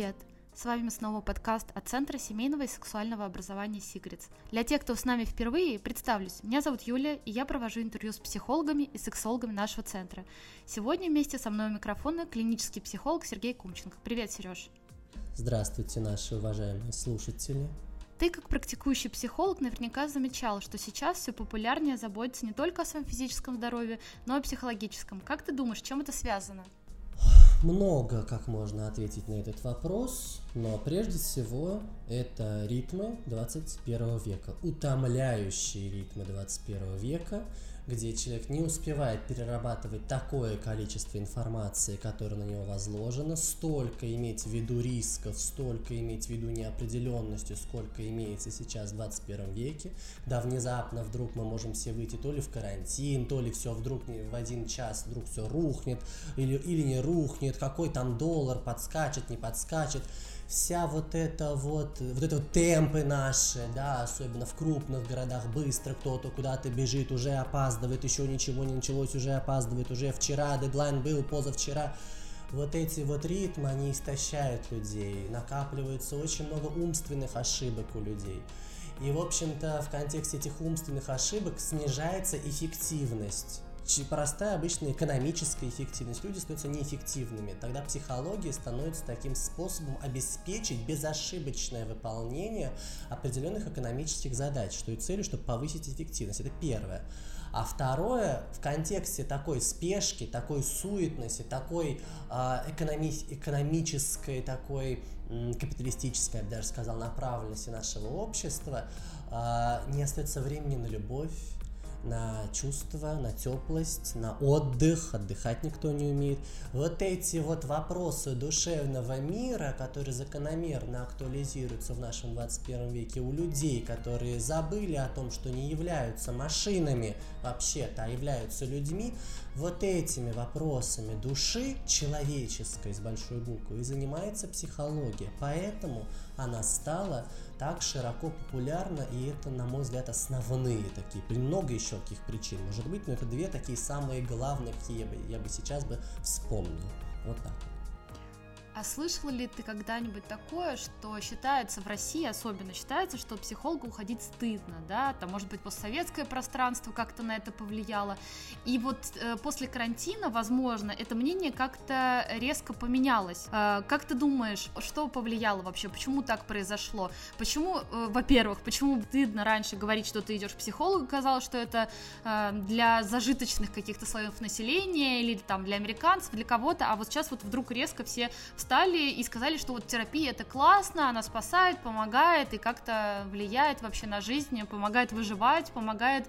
Привет! С вами снова подкаст от Центра семейного и сексуального образования Secrets. Для тех, кто с нами впервые, представлюсь. Меня зовут Юлия, и я провожу интервью с психологами и сексологами нашего центра. Сегодня вместе со мной у микрофона клинический психолог Сергей Кумченко. Привет, Сереж! Здравствуйте, наши уважаемые слушатели. Ты, как практикующий психолог, наверняка замечал, что сейчас все популярнее заботиться не только о своем физическом здоровье, но и о психологическом. Как ты думаешь, чем это связано? Много как можно ответить на этот вопрос, но прежде всего это ритмы 21 века, утомляющие ритмы 21 века, где человек не успевает перерабатывать такое количество информации, которое на него возложено, столько иметь в виду рисков, столько иметь в виду неопределенности, сколько имеется сейчас в 21 веке, да внезапно вдруг мы можем все выйти то ли в карантин, то ли все вдруг в один час вдруг все рухнет, или, или не рухнет, какой там доллар подскачет, не подскачет вся вот эта вот, вот это вот темпы наши, да, особенно в крупных городах, быстро кто-то куда-то бежит, уже опаздывает, еще ничего не началось, уже опаздывает, уже вчера дедлайн был, позавчера. Вот эти вот ритмы, они истощают людей, накапливается очень много умственных ошибок у людей. И, в общем-то, в контексте этих умственных ошибок снижается эффективность простая обычная экономическая эффективность. Люди становятся неэффективными. Тогда психология становится таким способом обеспечить безошибочное выполнение определенных экономических задач, что и целью, чтобы повысить эффективность. Это первое. А второе, в контексте такой спешки, такой суетности, такой э, экономи экономической, такой э, капиталистической, я бы даже сказал, направленности нашего общества, э, не остается времени на любовь, на чувства, на теплость, на отдых, отдыхать никто не умеет. Вот эти вот вопросы душевного мира, которые закономерно актуализируются в нашем 21 веке у людей, которые забыли о том, что не являются машинами вообще-то, а являются людьми, вот этими вопросами души человеческой с большой буквы и занимается психология. Поэтому она стала так широко популярна, и это, на мой взгляд, основные такие. Много еще каких причин может быть, но это две такие самые главные, какие я бы, я бы сейчас бы вспомнил. Вот так. А слышала ли ты когда-нибудь такое, что считается в России, особенно считается, что психологу уходить стыдно, да, там, может быть, постсоветское пространство как-то на это повлияло, и вот э, после карантина, возможно, это мнение как-то резко поменялось. Э, как ты думаешь, что повлияло вообще, почему так произошло? Почему, э, во-первых, почему стыдно раньше говорить, что ты идешь к психологу, казалось, что это э, для зажиточных каких-то слоев населения или там для американцев, для кого-то, а вот сейчас вот вдруг резко все встали и сказали, что вот терапия это классно, она спасает, помогает и как-то влияет вообще на жизнь, помогает выживать, помогает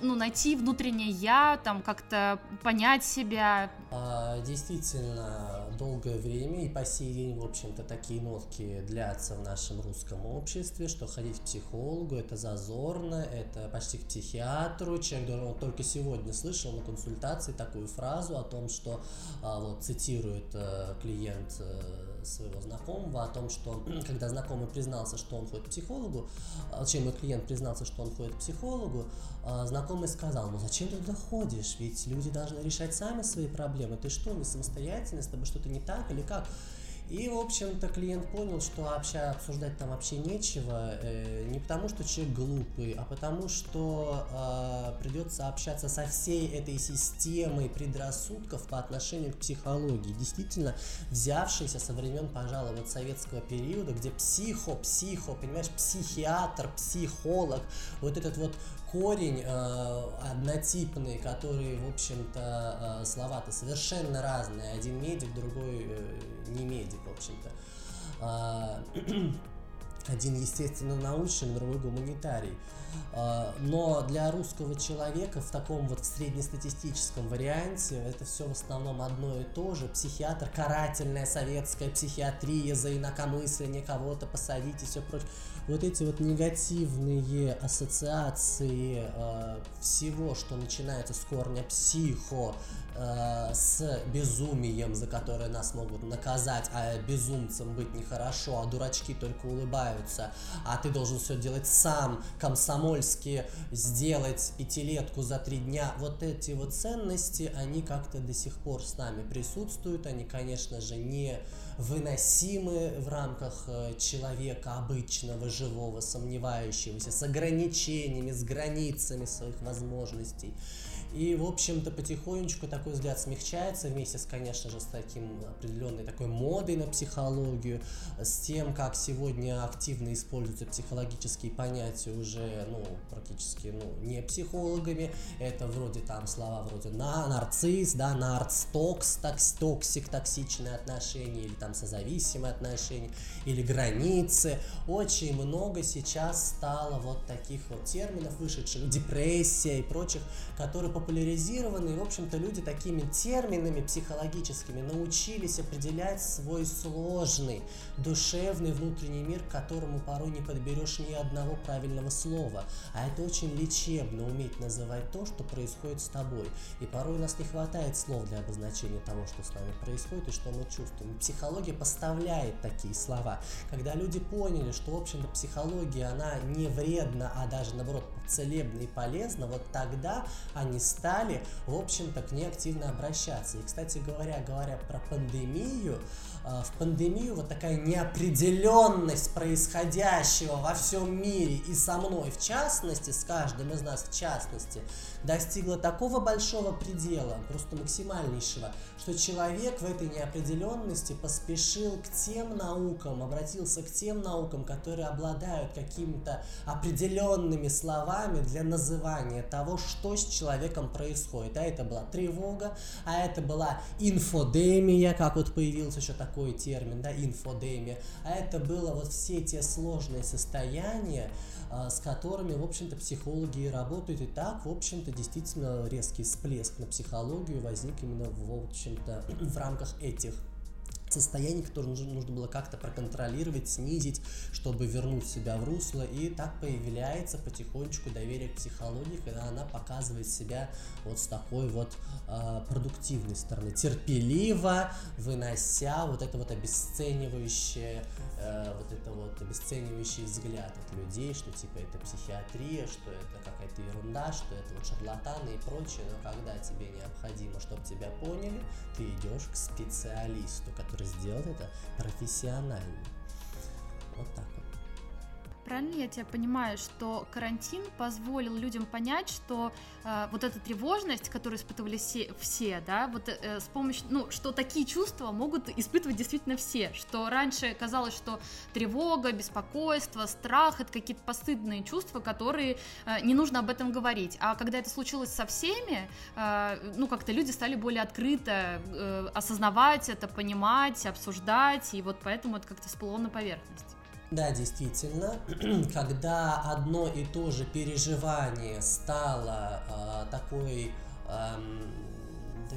ну, найти внутреннее я, там как-то понять себя. А, действительно, долгое время и по сей день, в общем-то, такие нотки длятся в нашем русском обществе, что ходить к психологу это зазорно, это почти к психиатру. Человек он только сегодня слышал на консультации такую фразу о том, что, а, вот цитирует а, клиент а, своего знакомого о том, что когда знакомый признался, что он ходит к психологу, а, чем мой клиент признался, что он ходит к психологу, а, знакомый сказал, ну зачем ты туда ходишь, ведь люди должны решать сами свои проблемы, ты что, не самостоятельно, с тобой что-то не так или как? И, в общем-то, клиент понял, что обща, обсуждать там вообще нечего, э, не потому что человек глупый, а потому что э, придется общаться со всей этой системой предрассудков по отношению к психологии, действительно взявшейся со времен, пожалуй, вот советского периода, где психо, психо, понимаешь, психиатр, психолог, вот этот вот корень э, однотипный, который, в общем-то, э, слова-то совершенно разные. Один медик, другой э, не медик, в общем-то. Э, один, естественно, научный, другой гуманитарий. А, но для русского человека в таком вот среднестатистическом варианте это все в основном одно и то же. Психиатр, карательная советская психиатрия за инакомыслие, кого-то посадить и все прочее. Вот эти вот негативные ассоциации э, всего, что начинается с корня психо, э, с безумием, за которое нас могут наказать, а безумцам быть нехорошо, а дурачки только улыбаются, а ты должен все делать сам, комсомольски сделать пятилетку за три дня. Вот эти вот ценности, они как-то до сих пор с нами присутствуют, они, конечно же, не выносимы в рамках э, человека обычного, живого, сомневающегося, с ограничениями, с границами своих возможностей. И, в общем-то, потихонечку такой взгляд смягчается вместе с, конечно же, с таким определенной такой модой на психологию, с тем, как сегодня активно используются психологические понятия уже, ну, практически, ну, не психологами. Это вроде там слова вроде на, нарцисс, да, нарцтокс, токс, токсик, токсичные отношения, или там созависимые отношения, или границы. Очень много сейчас стало вот таких вот терминов вышедших, депрессия и прочих, которые популяризированы, и, в общем-то, люди такими терминами психологическими научились определять свой сложный, душевный внутренний мир, к которому порой не подберешь ни одного правильного слова. А это очень лечебно, уметь называть то, что происходит с тобой. И порой у нас не хватает слов для обозначения того, что с нами происходит и что мы чувствуем. Психология поставляет такие слова. Когда люди поняли, что, в общем-то, психология, она не вредна, а даже, наоборот, целебна и полезна, вот тогда они стали, в общем-то, к ней активно обращаться. И, кстати говоря, говоря про пандемию, а, в пандемию вот такая неопределенность происходящего во всем мире и со мной в частности, с каждым из нас в частности, достигла такого большого предела, просто максимальнейшего, что человек в этой неопределенности поспешил к тем наукам, обратился к тем наукам, которые обладают какими-то определенными словами для называния того, что с человеком происходит. А это была тревога, а это была инфодемия, как вот появился еще такой термин, да, инфодемия, а это было вот все те сложные состояния, с которыми, в общем-то, психологи работают. И так, в общем-то, действительно резкий всплеск на психологию возник именно, в общем-то, в рамках этих состояние, которое нужно, нужно было как-то проконтролировать, снизить, чтобы вернуть себя в русло. И так появляется потихонечку доверие к психологии, когда она показывает себя вот с такой вот э, продуктивной стороны, терпеливо вынося вот это вот обесценивающее, э, вот это вот обесценивающий взгляд от людей, что типа это психиатрия, что это какая-то ерунда, что это вот шарлатаны и прочее, но когда тебе необходимо, чтобы тебя поняли, ты идешь к специалисту, который который сделает это профессионально. Вот так вот. Правильно я тебя понимаю, что карантин позволил людям понять, что э, вот эта тревожность, которую испытывали все, все да, вот э, с помощью, ну, что такие чувства могут испытывать действительно все, что раньше казалось, что тревога, беспокойство, страх это какие-то постыдные чувства, которые э, не нужно об этом говорить, а когда это случилось со всеми, э, ну, как-то люди стали более открыто э, осознавать это, понимать, обсуждать, и вот поэтому это как-то всплыло на поверхность. Да, действительно, когда одно и то же переживание стало э, такой э,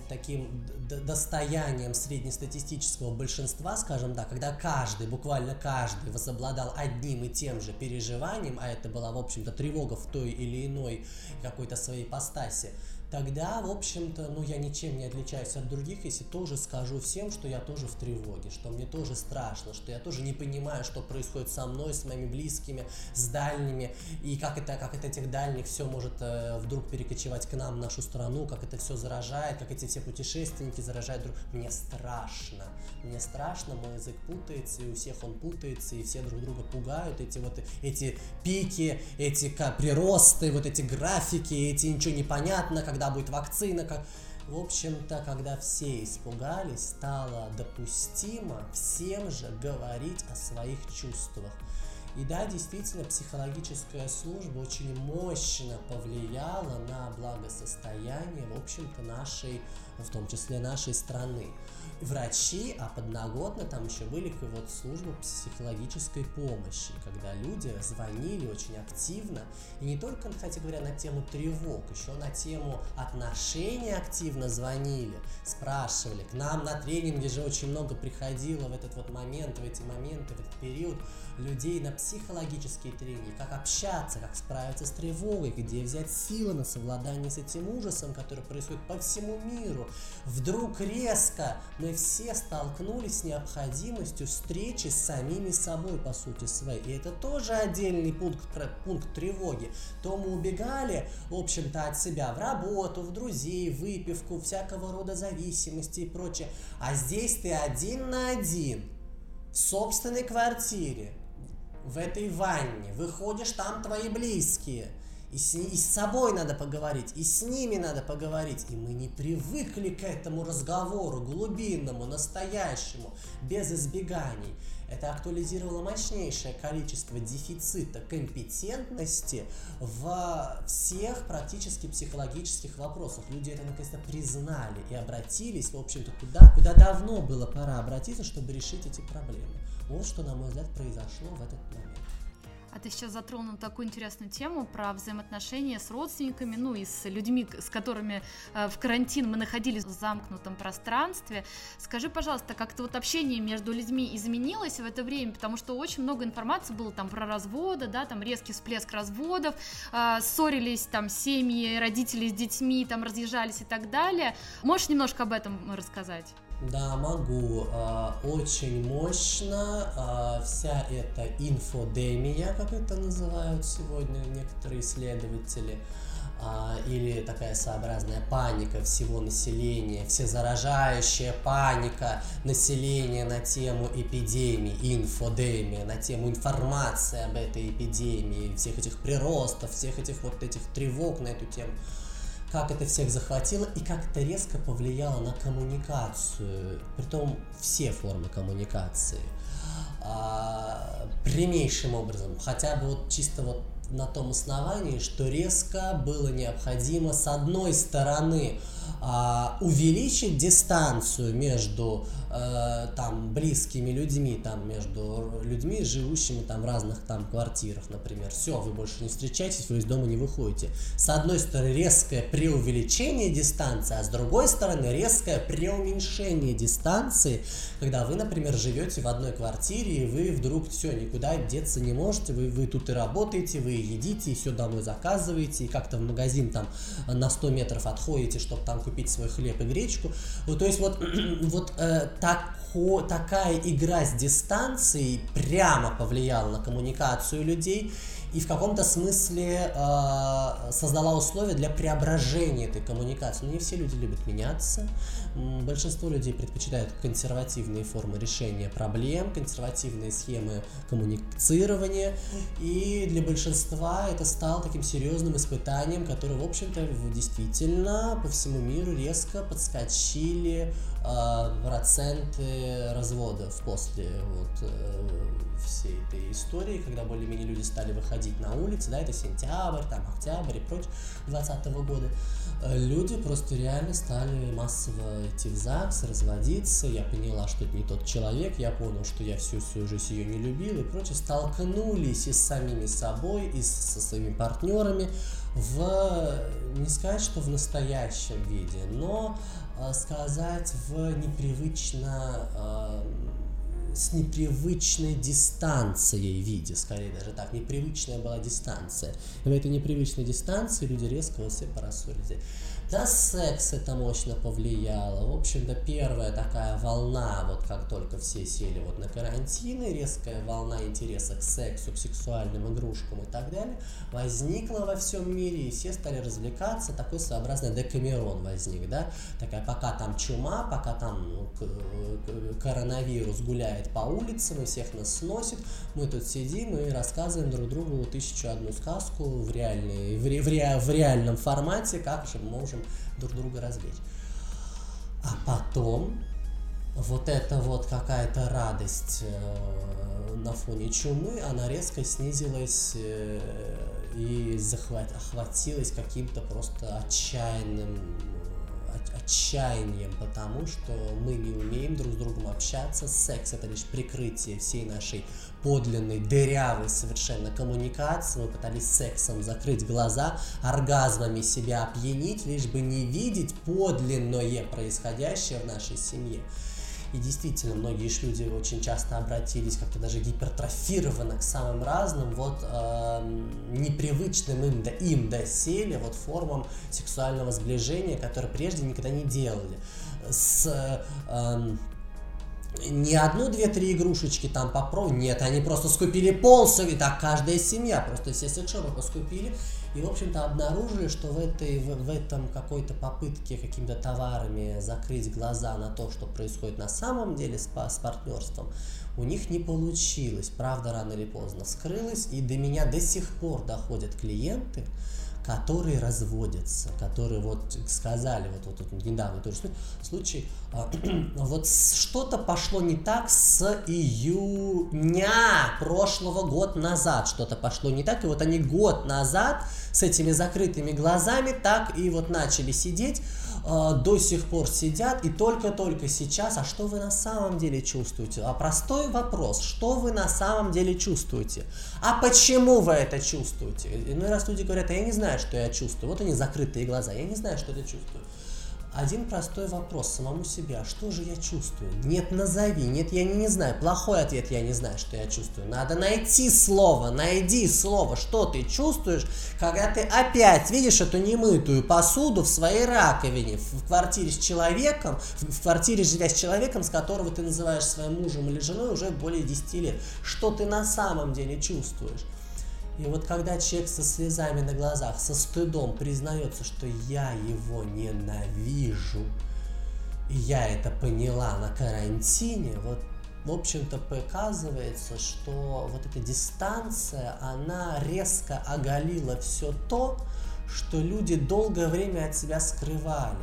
таким достоянием среднестатистического большинства, скажем так, когда каждый, буквально каждый возобладал одним и тем же переживанием, а это была, в общем-то, тревога в той или иной какой-то своей постаси, тогда, в общем-то, ну, я ничем не отличаюсь от других, если тоже скажу всем, что я тоже в тревоге, что мне тоже страшно, что я тоже не понимаю, что происходит со мной, с моими близкими, с дальними, и как это, как это этих дальних все может э, вдруг перекочевать к нам, в нашу страну, как это все заражает, как эти все путешественники заражают друг. Мне страшно, мне страшно, мой язык путается, и у всех он путается, и все друг друга пугают, эти вот, эти пики, эти приросты, вот эти графики, эти ничего не понятно, когда когда будет вакцина, как... В общем-то, когда все испугались, стало допустимо всем же говорить о своих чувствах. И да, действительно, психологическая служба очень мощно повлияла на благосостояние, в общем-то, нашей, в том числе нашей страны. Врачи, а подноготно там еще были вот службы психологической помощи, когда люди звонили очень активно, и не только, кстати говоря, на тему тревог, еще на тему отношений активно звонили, спрашивали. К нам на тренинге же очень много приходило в этот вот момент, в эти моменты, в этот период людей на психологические тренинги, как общаться, как справиться с тревогой, где взять силы на совладание с этим ужасом, который происходит по всему миру. Вдруг резко мы все столкнулись с необходимостью встречи с самими собой, по сути своей. И это тоже отдельный пункт, пункт тревоги. То мы убегали, в общем-то, от себя в работу, в друзей, выпивку, всякого рода зависимости и прочее. А здесь ты один на один в собственной квартире, в этой ванне, выходишь, там твои близкие, и с, и с собой надо поговорить, и с ними надо поговорить. И мы не привыкли к этому разговору глубинному, настоящему, без избеганий. Это актуализировало мощнейшее количество дефицита компетентности в всех практически психологических вопросах. Люди это наконец-то признали и обратились, в общем-то, туда, куда давно было пора обратиться, чтобы решить эти проблемы. Вот что, на мой взгляд, произошло в этот момент. А ты сейчас затронул такую интересную тему про взаимоотношения с родственниками, ну и с людьми, с которыми э, в карантин мы находились в замкнутом пространстве. Скажи, пожалуйста, как-то вот общение между людьми изменилось в это время, потому что очень много информации было там про разводы, да, там резкий всплеск разводов, э, ссорились там семьи, родители с детьми, там разъезжались и так далее. Можешь немножко об этом рассказать? Да, могу. А, очень мощно а, вся эта инфодемия, как это называют сегодня некоторые исследователи, а, или такая своеобразная паника всего населения, всезаражающая паника населения на тему эпидемии, инфодемия, на тему информации об этой эпидемии, всех этих приростов, всех этих вот этих тревог на эту тему – как это всех захватило и как это резко повлияло на коммуникацию, притом все формы коммуникации. А, прямейшим образом, хотя бы вот чисто вот на том основании, что резко было необходимо с одной стороны увеличить дистанцию между э, там близкими людьми, там между людьми, живущими там в разных там квартирах, например. Все, вы больше не встречаетесь, вы из дома не выходите. С одной стороны резкое преувеличение дистанции, а с другой стороны резкое преуменьшение дистанции, когда вы, например, живете в одной квартире и вы вдруг все никуда деться не можете, вы, вы тут и работаете, вы едите, и все домой заказываете, и как-то в магазин там на 100 метров отходите, чтобы там купить свой хлеб и гречку. Вот, то есть вот, вот э, тако, такая игра с дистанцией прямо повлияла на коммуникацию людей и в каком-то смысле э, создала условия для преображения этой коммуникации. Но не все люди любят меняться. Большинство людей предпочитают консервативные формы решения проблем, консервативные схемы коммуницирования. И для большинства это стало таким серьезным испытанием, которое, в общем-то, действительно по всему миру резко подскочили э, проценты разводов после вот, э, всей этой истории, когда более-менее люди стали выходить на улицы, да, это сентябрь, там, октябрь и прочее 2020 года, люди просто реально стали массово идти в ЗАГС, разводиться, я поняла, что это не тот человек, я понял, что я всю свою жизнь ее не любил. И прочее, столкнулись и с самими собой, и со своими партнерами в, не сказать, что в настоящем виде, но э, сказать в непривычно э, с непривычной дистанцией виде, скорее даже так, непривычная была дистанция. И в этой непривычной дистанции люди резко вот все порассорились. Да, секс это мощно повлияло. В общем-то, первая такая волна, вот как только все сели вот на карантин, и резкая волна интереса к сексу, к сексуальным игрушкам и так далее, возникла во всем мире, и все стали развлекаться, такой своеобразный декамерон возник, да, такая, пока там чума, пока там ну, коронавирус гуляет по улицам и всех нас сносит, мы тут сидим и рассказываем друг другу тысячу одну сказку в, реальной, в, ре, в, ре, в реальном формате, как же мы можем друг друга развлечь. А потом вот эта вот какая-то радость э, на фоне чумы, она резко снизилась э, и захват, охватилась каким-то просто отчаянным, отчаянием, потому что мы не умеем друг с другом общаться. Секс это лишь прикрытие всей нашей подлинной, дырявой совершенно коммуникации. Мы пытались сексом закрыть глаза, оргазмами себя опьянить, лишь бы не видеть подлинное происходящее в нашей семье. И действительно, многие люди очень часто обратились как-то даже гипертрофированно к самым разным, вот э, непривычным им, да, им доселе, вот формам сексуального сближения, которые прежде никогда не делали. С э, не одну, две, три игрушечки там попробовать, нет, они просто скупили полсу, и так каждая семья, просто все секшопы поскупили, и, в общем-то, обнаружили, что в, этой, в, в этом какой-то попытке какими-то товарами закрыть глаза на то, что происходит на самом деле с, с партнерством, у них не получилось. Правда, рано или поздно скрылась, и до меня до сих пор доходят клиенты, которые разводятся, которые вот сказали, вот, вот, вот недавно тоже случай, а, вот что-то пошло не так с июня прошлого года назад, что-то пошло не так, и вот они год назад с этими закрытыми глазами так и вот начали сидеть, э, до сих пор сидят, и только-только сейчас, а что вы на самом деле чувствуете? А простой вопрос, что вы на самом деле чувствуете? А почему вы это чувствуете? Иной раз люди говорят, а я не знаю, что я чувствую. Вот они закрытые глаза, я не знаю, что это чувствую один простой вопрос самому себе, а что же я чувствую? Нет, назови, нет, я не, не знаю, плохой ответ, я не знаю, что я чувствую. Надо найти слово, найди слово, что ты чувствуешь, когда ты опять видишь эту немытую посуду в своей раковине, в квартире с человеком, в квартире живя с человеком, с которого ты называешь своим мужем или женой уже более 10 лет. Что ты на самом деле чувствуешь? И вот когда человек со слезами на глазах, со стыдом признается, что я его ненавижу, и я это поняла на карантине, вот в общем-то показывается, что вот эта дистанция, она резко оголила все то, что люди долгое время от себя скрывали.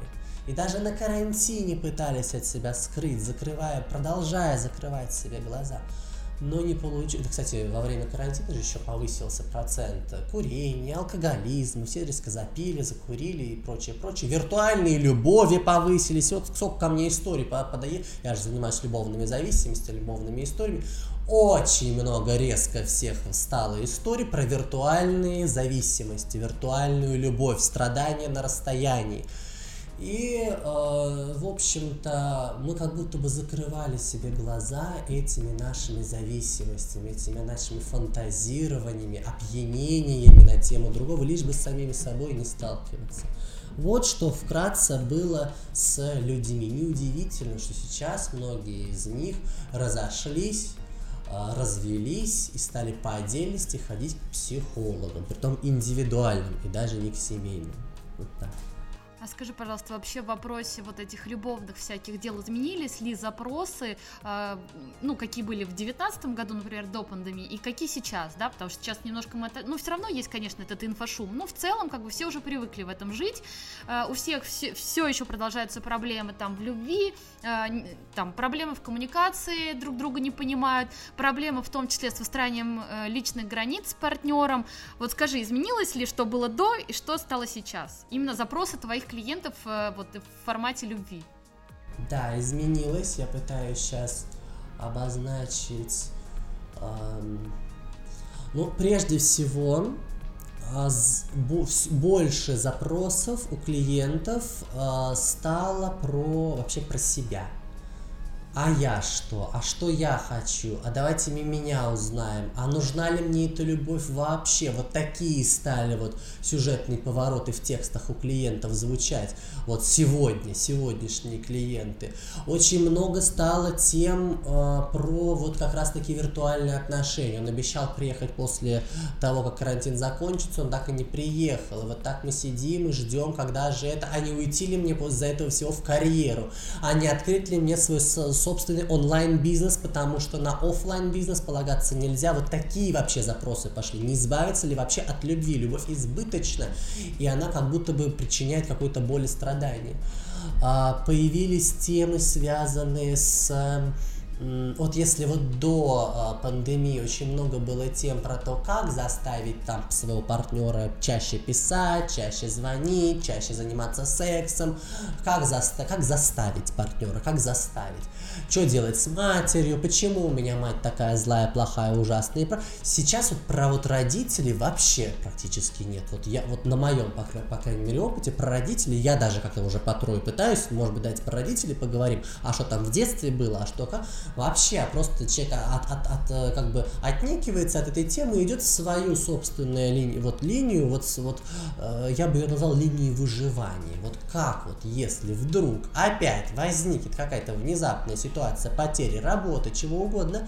И даже на карантине пытались от себя скрыть, закрывая, продолжая закрывать себе глаза но не получилось. Кстати, во время карантина же еще повысился процент курения, алкоголизма, все резко запили, закурили и прочее, прочее. Виртуальные любови повысились. Вот сколько ко мне историй подает, я же занимаюсь любовными зависимостями, любовными историями. Очень много резко всех стало историй про виртуальные зависимости, виртуальную любовь, страдания на расстоянии. И, э, в общем-то, мы как будто бы закрывали себе глаза этими нашими зависимостями, этими нашими фантазированиями, опьянениями на тему другого, лишь бы с самими собой не сталкиваться. Вот что вкратце было с людьми. Неудивительно, что сейчас многие из них разошлись, э, развелись и стали по отдельности ходить к психологам, притом индивидуальным и даже не к семейным. Вот так. А скажи, пожалуйста, вообще в вопросе вот этих любовных всяких дел изменились ли запросы, э, ну, какие были в девятнадцатом году, например, до пандемии, и какие сейчас, да, потому что сейчас немножко мы это, ну, все равно есть, конечно, этот инфошум, но в целом, как бы, все уже привыкли в этом жить, э, у всех все, все еще продолжаются проблемы там в любви, э, там, проблемы в коммуникации, друг друга не понимают, проблемы в том числе с выстраиванием э, личных границ с партнером, вот скажи, изменилось ли, что было до и что стало сейчас? Именно запросы твоих клиентов э, вот в формате любви? Да, изменилось. Я пытаюсь сейчас обозначить. Эм, ну, прежде всего, а, больше запросов у клиентов э, стало про вообще про себя а я что? А что я хочу? А давайте мы меня узнаем. А нужна ли мне эта любовь вообще? Вот такие стали вот сюжетные повороты в текстах у клиентов звучать. Вот сегодня, сегодняшние клиенты. Очень много стало тем э, про вот как раз таки виртуальные отношения. Он обещал приехать после того, как карантин закончится, он так и не приехал. И вот так мы сидим и ждем, когда же это, а не уйти ли мне после этого всего в карьеру, а не открыть ли мне свой собственный онлайн-бизнес, потому что на офлайн бизнес полагаться нельзя. Вот такие вообще запросы пошли. Не избавиться ли вообще от любви? Любовь избыточна, и она как будто бы причиняет какое-то боль и страдание. А, появились темы, связанные с вот если вот до э, пандемии очень много было тем про то, как заставить там своего партнера чаще писать, чаще звонить, чаще заниматься сексом, как, заста как заставить партнера, как заставить, что делать с матерью, почему у меня мать такая злая, плохая, ужасная. Сейчас вот про вот родителей вообще практически нет. Вот я вот на моем, по, по крайней мере, опыте про родителей, я даже как-то уже по трое пытаюсь, может быть, дать про родителей поговорим, а что там в детстве было, а что как, вообще просто человек от, от, от, э, как бы отнекивается от этой темы и идет свою собственную линию, вот линию, вот, вот э, я бы ее назвал линией выживания. Вот как вот, если вдруг опять возникнет какая-то внезапная ситуация потери работы, чего угодно,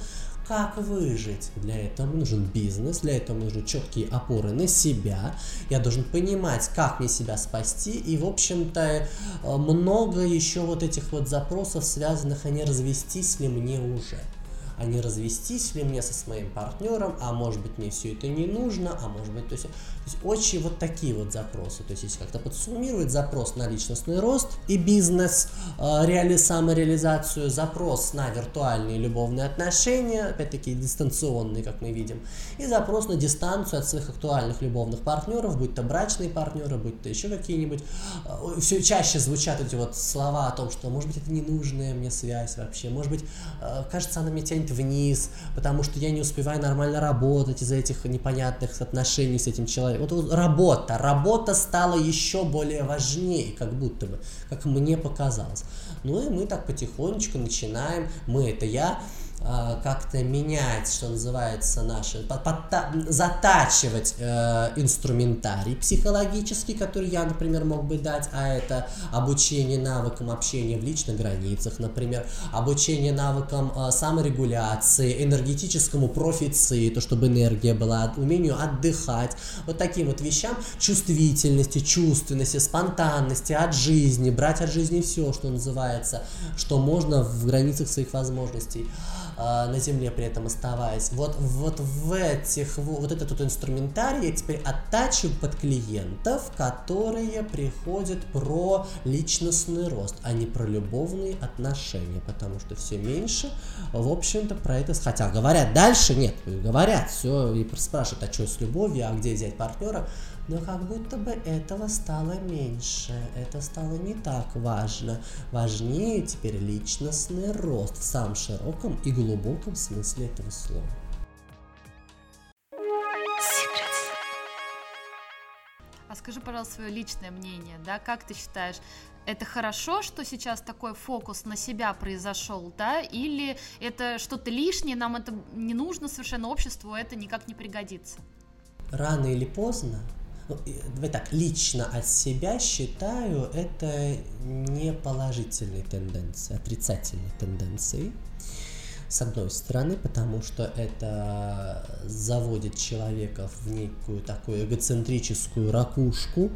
как выжить. Для этого нужен бизнес, для этого нужны четкие опоры на себя. Я должен понимать, как мне себя спасти. И, в общем-то, э, много еще вот этих вот запросов, связанных, а не развестись ли мне уже а не развестись ли мне со своим партнером, а может быть мне все это не нужно, а может быть, то есть, то есть очень вот такие вот запросы, то есть если как-то подсуммировать запрос на личностный рост и бизнес, э, реали, самореализацию, запрос на виртуальные любовные отношения, опять-таки дистанционные, как мы видим, и запрос на дистанцию от своих актуальных любовных партнеров, будь то брачные партнеры, будь то еще какие-нибудь, э, все чаще звучат эти вот слова о том, что может быть это ненужная мне связь вообще, может быть, э, кажется, она меня тянет вниз, потому что я не успеваю нормально работать из-за этих непонятных отношений с этим человеком. Вот работа, работа стала еще более важнее, как будто бы, как мне показалось. Ну и мы так потихонечку начинаем, мы это я, как-то менять, что называется, наши, затачивать э, инструментарий психологический, который я, например, мог бы дать, а это обучение навыкам общения в личных границах, например, обучение навыкам э, саморегуляции, энергетическому профициту, чтобы энергия была, умению отдыхать, вот таким вот вещам, чувствительности, чувственности, спонтанности от жизни, брать от жизни все, что называется, что можно в границах своих возможностей. А, на земле при этом оставаясь. Вот, вот в этих, вот этот вот инструментарий я теперь оттачиваю под клиентов, которые приходят про личностный рост, а не про любовные отношения, потому что все меньше, в общем-то, про это, хотя говорят дальше, нет, говорят, все, и спрашивают, а что с любовью, а где взять партнера, но как будто бы этого стало меньше, это стало не так важно. Важнее теперь личностный рост в самом широком и глубоком смысле этого слова. А скажи, пожалуйста, свое личное мнение, да, как ты считаешь, это хорошо, что сейчас такой фокус на себя произошел, да, или это что-то лишнее, нам это не нужно совершенно обществу, это никак не пригодится? Рано или поздно ну, давай так, лично от себя считаю это не положительной тенденцией, отрицательной тенденцией. С одной стороны, потому что это заводит человека в некую такую эгоцентрическую ракушку.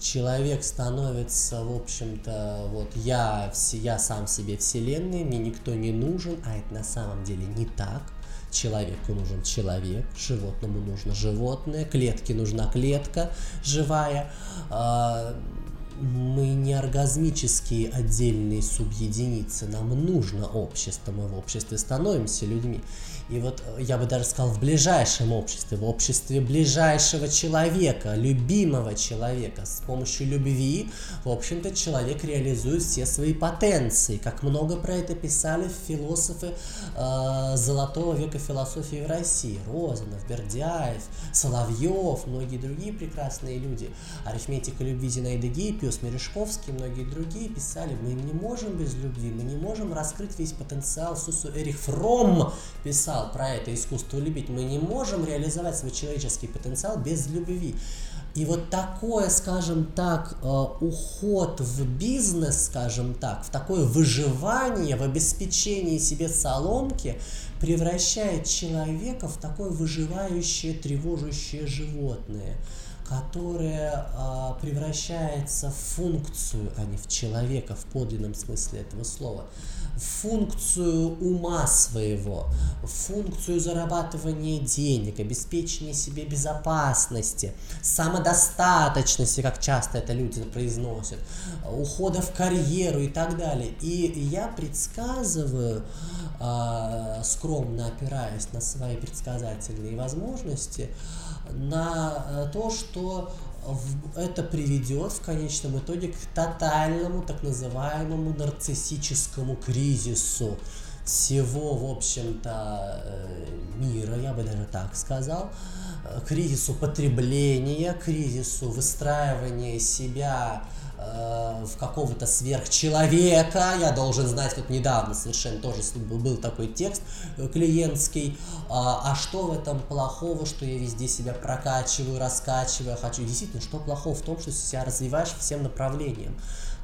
Человек становится, в общем-то, вот я, я сам себе вселенной, мне никто не нужен, а это на самом деле не так Человеку нужен человек, животному нужно животное, клетке нужна клетка живая. А, мы не оргазмические отдельные субъединицы, нам нужно общество, мы в обществе становимся людьми. И вот э, я бы даже сказал в ближайшем обществе, в обществе ближайшего человека, любимого человека. С помощью любви, в общем-то, человек реализует все свои потенции. Как много про это писали философы э, золотого века философии в России. Розанов, Бердяев, Соловьев, многие другие прекрасные люди. Арифметика любви Зинаида Гиппиус, Мережковский, многие другие писали, мы не можем без любви, мы не можем раскрыть весь потенциал. Сусу Эрих Фром писал, писал про это искусство любить, мы не можем реализовать свой человеческий потенциал без любви. И вот такое, скажем так, э, уход в бизнес, скажем так, в такое выживание, в обеспечении себе соломки, превращает человека в такое выживающее, тревожащее животное которая а, превращается в функцию, а не в человека в подлинном смысле этого слова, функцию ума своего, функцию зарабатывания денег, обеспечения себе безопасности, самодостаточности, как часто это люди произносят, ухода в карьеру и так далее. И я предсказываю, а, скромно опираясь на свои предсказательные возможности, на э, то, что это приведет в конечном итоге к тотальному так называемому нарциссическому кризису всего, в общем-то, э, мира, я бы даже так сказал, э, кризису потребления, кризису выстраивания себя в какого-то сверхчеловека, я должен знать, вот недавно совершенно тоже был такой текст э, клиентский, а, а что в этом плохого, что я везде себя прокачиваю, раскачиваю, хочу, действительно, что плохого в том, что себя развиваешь всем направлениям,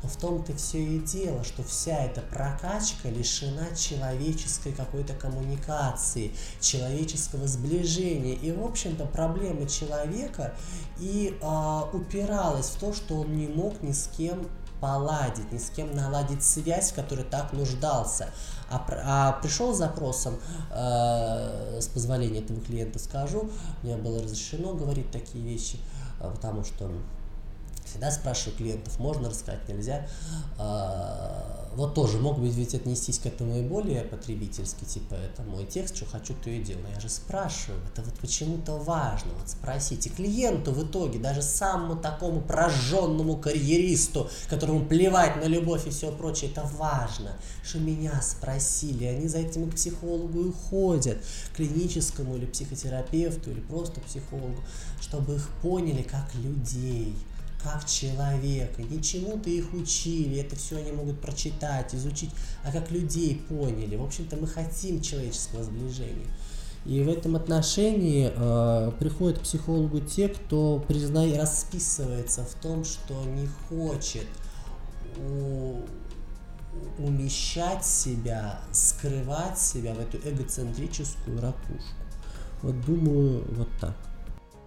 но в том-то все и дело, что вся эта прокачка лишена человеческой какой-то коммуникации, человеческого сближения. И, в общем-то, проблема человека и э, упиралась в то, что он не мог ни с кем поладить, ни с кем наладить связь, в которой так нуждался. А, а пришел с запросом, э, с позволения этого клиента скажу, мне было разрешено говорить такие вещи, э, потому что Всегда спрашиваю клиентов, можно рассказать, нельзя. А, вот тоже мог бы ведь отнестись к этому и более потребительски, типа, это мой текст, что хочу, то и делаю. Я же спрашиваю, это вот почему-то важно, вот спросите. Клиенту в итоге, даже самому такому прожженному карьеристу, которому плевать на любовь и все прочее, это важно, что меня спросили, они за этим к психологу и ходят, клиническому или психотерапевту, или просто психологу, чтобы их поняли как людей как человека. Не чему-то их учили, это все они могут прочитать, изучить, а как людей поняли. В общем-то, мы хотим человеческого сближения. И в этом отношении э, приходят к психологу те, кто признай, расписывается в том, что не хочет у, умещать себя, скрывать себя в эту эгоцентрическую ракушку. Вот думаю, вот так.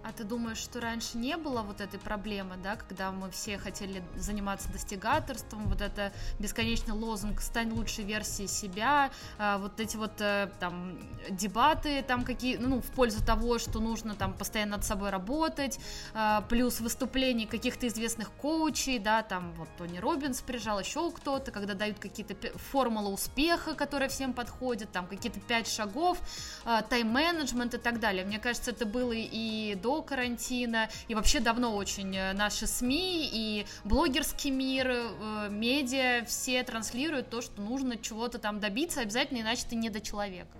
А ты думаешь, что раньше не было вот этой проблемы, да, когда мы все хотели заниматься достигаторством, вот это бесконечный лозунг «стань лучшей версией себя», а, вот эти вот э, там дебаты там какие, ну, в пользу того, что нужно там постоянно над собой работать, а, плюс выступления каких-то известных коучей, да, там вот Тони Робинс приезжал, еще кто-то, когда дают какие-то формулы успеха, которые всем подходят, там какие-то пять шагов, а, тайм-менеджмент и так далее. Мне кажется, это было и до карантина, и вообще давно очень э, наши СМИ и блогерский мир, э, медиа, все транслируют то, что нужно чего-то там добиться обязательно, иначе ты не до человека.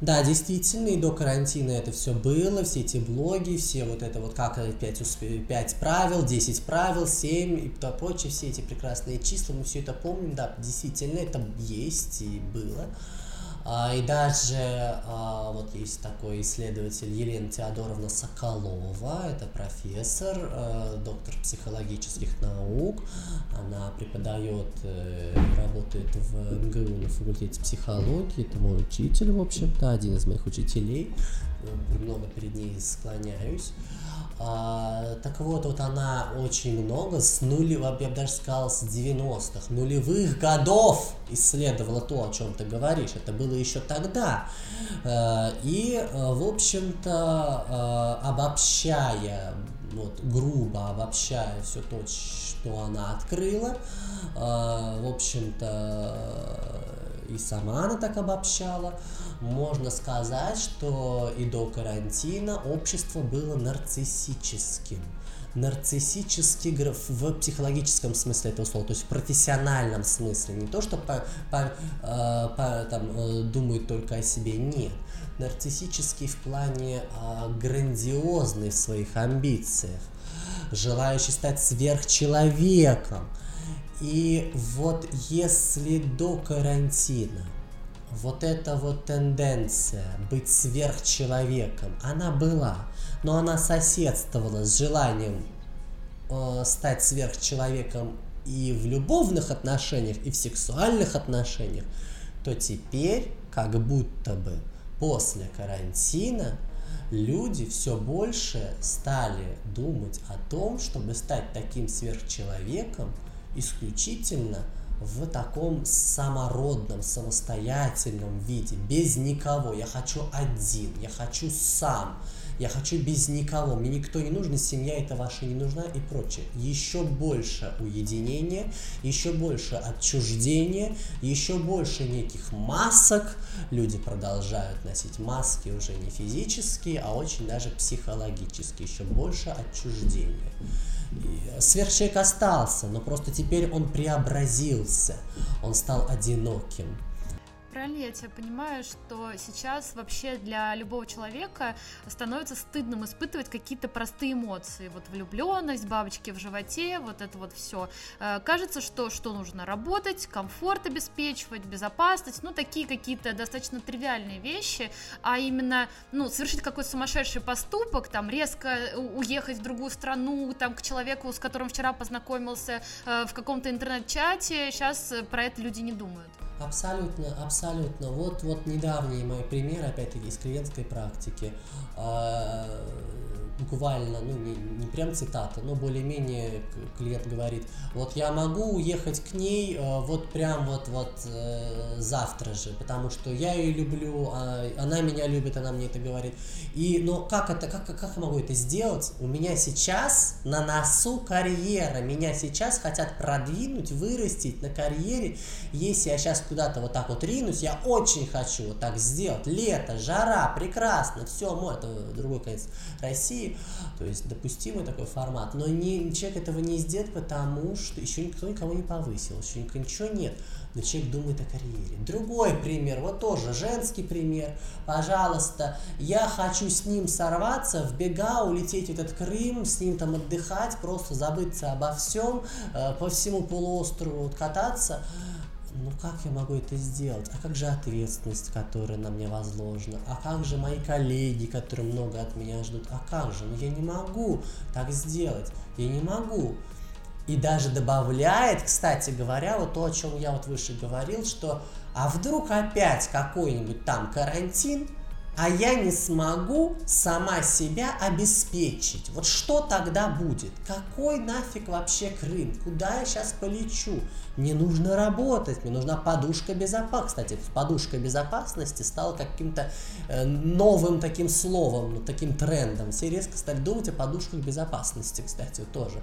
Да, действительно, и до карантина это все было, все эти блоги, все вот это вот как 5, 5 правил, 10 правил, 7 и прочее, все эти прекрасные числа, мы все это помним, да, действительно, это есть и было. А, и даже а, вот есть такой исследователь Елена Теодоровна Соколова, это профессор, а, доктор психологических наук, она преподает, э, работает в МГУ на факультете психологии, это мой учитель, в общем-то, один из моих учителей, много перед ней склоняюсь. А, так вот, вот она очень много с нулевых, я бы даже сказал, с 90-х, нулевых годов исследовала то, о чем ты говоришь. Это было еще тогда. А, и, а, в общем-то, а, обобщая, вот, грубо обобщая все то, что она открыла, в общем-то, и сама она так обобщала, можно сказать, что и до карантина общество было нарциссическим. Нарциссический в психологическом смысле этого слова, то есть в профессиональном смысле. Не то, что по, по, э, по, там, э, думают только о себе, нет. Нарциссический в плане э, грандиозный в своих амбициях, желающий стать сверхчеловеком. И вот если до карантина вот эта вот тенденция быть сверхчеловеком, она была, но она соседствовала с желанием э, стать сверхчеловеком и в любовных отношениях, и в сексуальных отношениях, то теперь как будто бы после карантина люди все больше стали думать о том, чтобы стать таким сверхчеловеком исключительно в таком самородном, самостоятельном виде, без никого. Я хочу один, я хочу сам я хочу без никого, мне никто не нужен, семья это ваша не нужна и прочее. Еще больше уединения, еще больше отчуждения, еще больше неких масок. Люди продолжают носить маски уже не физические, а очень даже психологические, еще больше отчуждения. Сверхчеловек остался, но просто теперь он преобразился, он стал одиноким правильно я тебя понимаю, что сейчас вообще для любого человека становится стыдным испытывать какие-то простые эмоции, вот влюбленность, бабочки в животе, вот это вот все. Э, кажется, что что нужно работать, комфорт обеспечивать, безопасность, ну такие какие-то достаточно тривиальные вещи, а именно, ну совершить какой-то сумасшедший поступок, там резко уехать в другую страну, там к человеку, с которым вчера познакомился э, в каком-то интернет-чате, сейчас про это люди не думают. Абсолютно, абсолютно. Вот, вот недавний мой пример, опять-таки, из клиентской практики. Буквально, ну не, не прям цитата, но более-менее клиент говорит, вот я могу уехать к ней э, вот прям вот вот э, завтра же, потому что я ее люблю, а она меня любит, она мне это говорит. И, но как это, как, как я могу это сделать? У меня сейчас на носу карьера, меня сейчас хотят продвинуть, вырастить на карьере. Если я сейчас куда-то вот так вот ринусь, я очень хочу вот так сделать. Лето, жара, прекрасно, все, мой, это другой конец России, то есть допустимый такой формат, но не, человек этого не сделает, потому что еще никто никого не повысил, еще ничего нет, но человек думает о карьере. Другой пример, вот тоже женский пример, пожалуйста, я хочу с ним сорваться, в бега, улететь в этот Крым, с ним там отдыхать, просто забыться обо всем, э, по всему полуострову кататься, ну как я могу это сделать? А как же ответственность, которая на мне возложена? А как же мои коллеги, которые много от меня ждут? А как же? Ну я не могу так сделать. Я не могу. И даже добавляет, кстати говоря, вот то, о чем я вот выше говорил, что а вдруг опять какой-нибудь там карантин, а я не смогу сама себя обеспечить. Вот что тогда будет? Какой нафиг вообще Крым? Куда я сейчас полечу? Мне нужно работать, мне нужна подушка безопасности. Кстати, подушка безопасности стала каким-то э, новым таким словом, таким трендом. Все резко стали думать о подушках безопасности, кстати, тоже.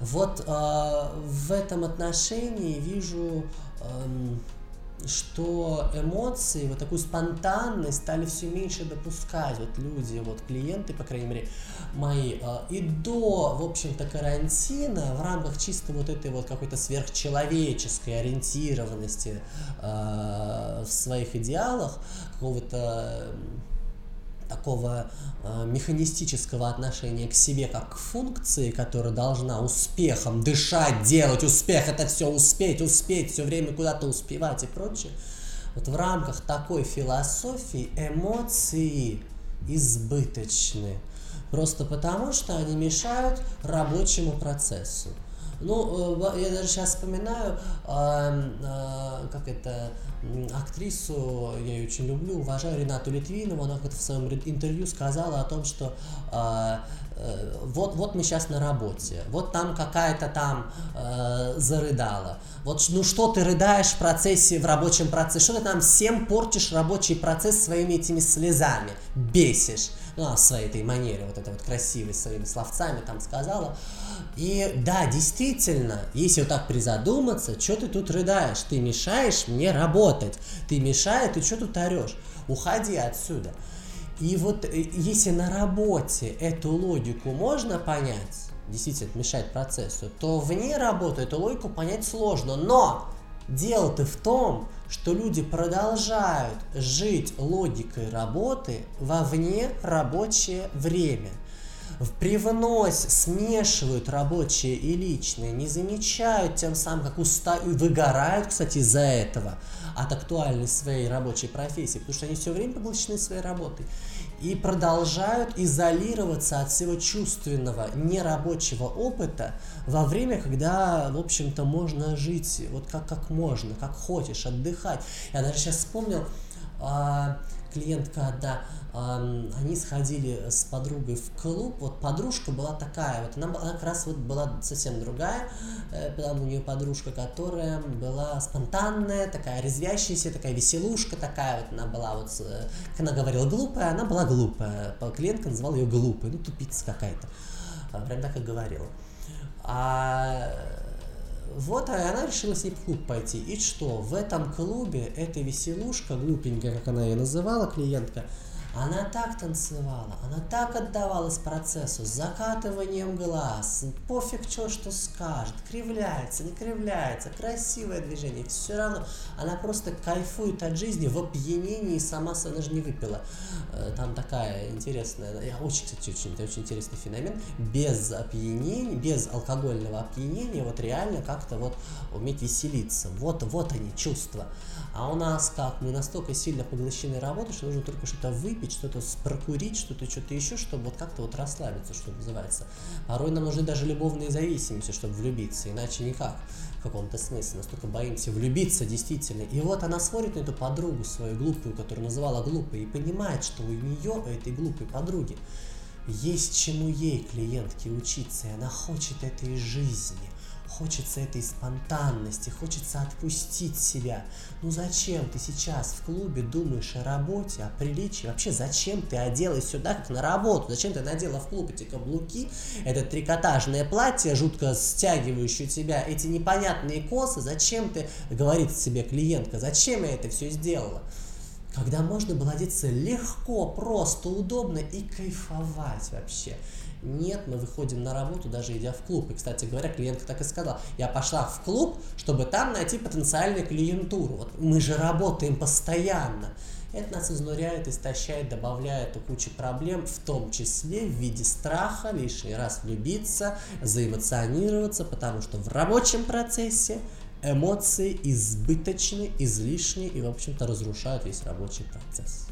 Вот э, в этом отношении вижу... Э, что эмоции, вот такую спонтанность стали все меньше допускать вот люди, вот клиенты, по крайней мере, мои. А, и до, в общем-то, карантина в рамках чисто вот этой вот какой-то сверхчеловеческой ориентированности э, в своих идеалах, какого-то такого э, механистического отношения к себе как к функции, которая должна успехом дышать, делать успех, это все успеть, успеть, все время куда-то успевать и прочее. Вот в рамках такой философии эмоции избыточны. Просто потому, что они мешают рабочему процессу. Ну, э, я даже сейчас вспоминаю, э, как это, актрису, я ее очень люблю, уважаю Ренату Литвинову, она как-то в своем интервью сказала о том, что а, вот, вот мы сейчас на работе, вот там какая-то там э, зарыдала, вот ну что ты рыдаешь в процессе, в рабочем процессе, что ты там всем портишь рабочий процесс своими этими слезами, бесишь ну, в своей этой манере, вот это вот красивой своими словцами там сказала. И да, действительно, если вот так призадуматься, что ты тут рыдаешь? Ты мешаешь мне работать. Ты мешаешь, ты что тут орешь? Уходи отсюда. И вот э, если на работе эту логику можно понять, действительно мешать процессу, то вне работы эту логику понять сложно. Но дело-то в том, что люди продолжают жить логикой работы во вне рабочее время. Привнось смешивают рабочее и личное, не замечают тем самым, как устают, выгорают, кстати, из-за этого от актуальности своей рабочей профессии, потому что они все время поглощены своей работой и продолжают изолироваться от всего чувственного, нерабочего опыта во время, когда, в общем-то, можно жить вот как, как можно, как хочешь, отдыхать. Я даже сейчас вспомнил, а, клиентка одна, они сходили с подругой в клуб, вот подружка была такая, вот она, она как раз вот была совсем другая, э, там у нее подружка, которая была спонтанная, такая резвящаяся, такая веселушка такая, вот она была вот, э, как она говорила, глупая, она была глупая, клиентка называла ее глупой, ну тупица какая-то, а, прям так и говорила. А вот, а она решила с ней в клуб пойти. И что? В этом клубе эта веселушка, глупенькая, как она ее называла, клиентка, она так танцевала, она так отдавалась процессу, с закатыванием глаз, пофиг что, что скажет, кривляется, не кривляется, красивое движение, все равно она просто кайфует от жизни в опьянении, сама она же не выпила. Э, там такая интересная, я очень, кстати, очень, это очень интересный феномен, без опьянения, без алкогольного опьянения, вот реально как-то вот уметь веселиться, вот, вот они чувства. А у нас как? Мы настолько сильно поглощены работой, что нужно только что-то выпить, что-то прокурить, что-то что-то еще, чтобы вот как-то вот расслабиться, что называется. Порой нам нужны даже любовные зависимости, чтобы влюбиться, иначе никак в каком-то смысле. Настолько боимся влюбиться действительно. И вот она смотрит на эту подругу свою глупую, которую называла глупой, и понимает, что у нее, у этой глупой подруги, есть чему ей, клиентке, учиться, и она хочет этой жизни – Хочется этой спонтанности, хочется отпустить себя. Ну зачем ты сейчас в клубе думаешь о работе, о приличии? Вообще зачем ты оделась сюда, как на работу? Зачем ты надела в клуб эти каблуки, это трикотажное платье, жутко стягивающее тебя, эти непонятные косы? Зачем ты, говорит себе клиентка, зачем я это все сделала? Когда можно было одеться легко, просто, удобно и кайфовать вообще. Нет, мы выходим на работу, даже идя в клуб. И, кстати говоря, клиентка так и сказала, я пошла в клуб, чтобы там найти потенциальную клиентуру. Вот мы же работаем постоянно. Это нас изнуряет, истощает, добавляет кучу проблем, в том числе в виде страха лишний раз влюбиться, заэмоционироваться, потому что в рабочем процессе эмоции избыточны, излишни и, в общем-то, разрушают весь рабочий процесс.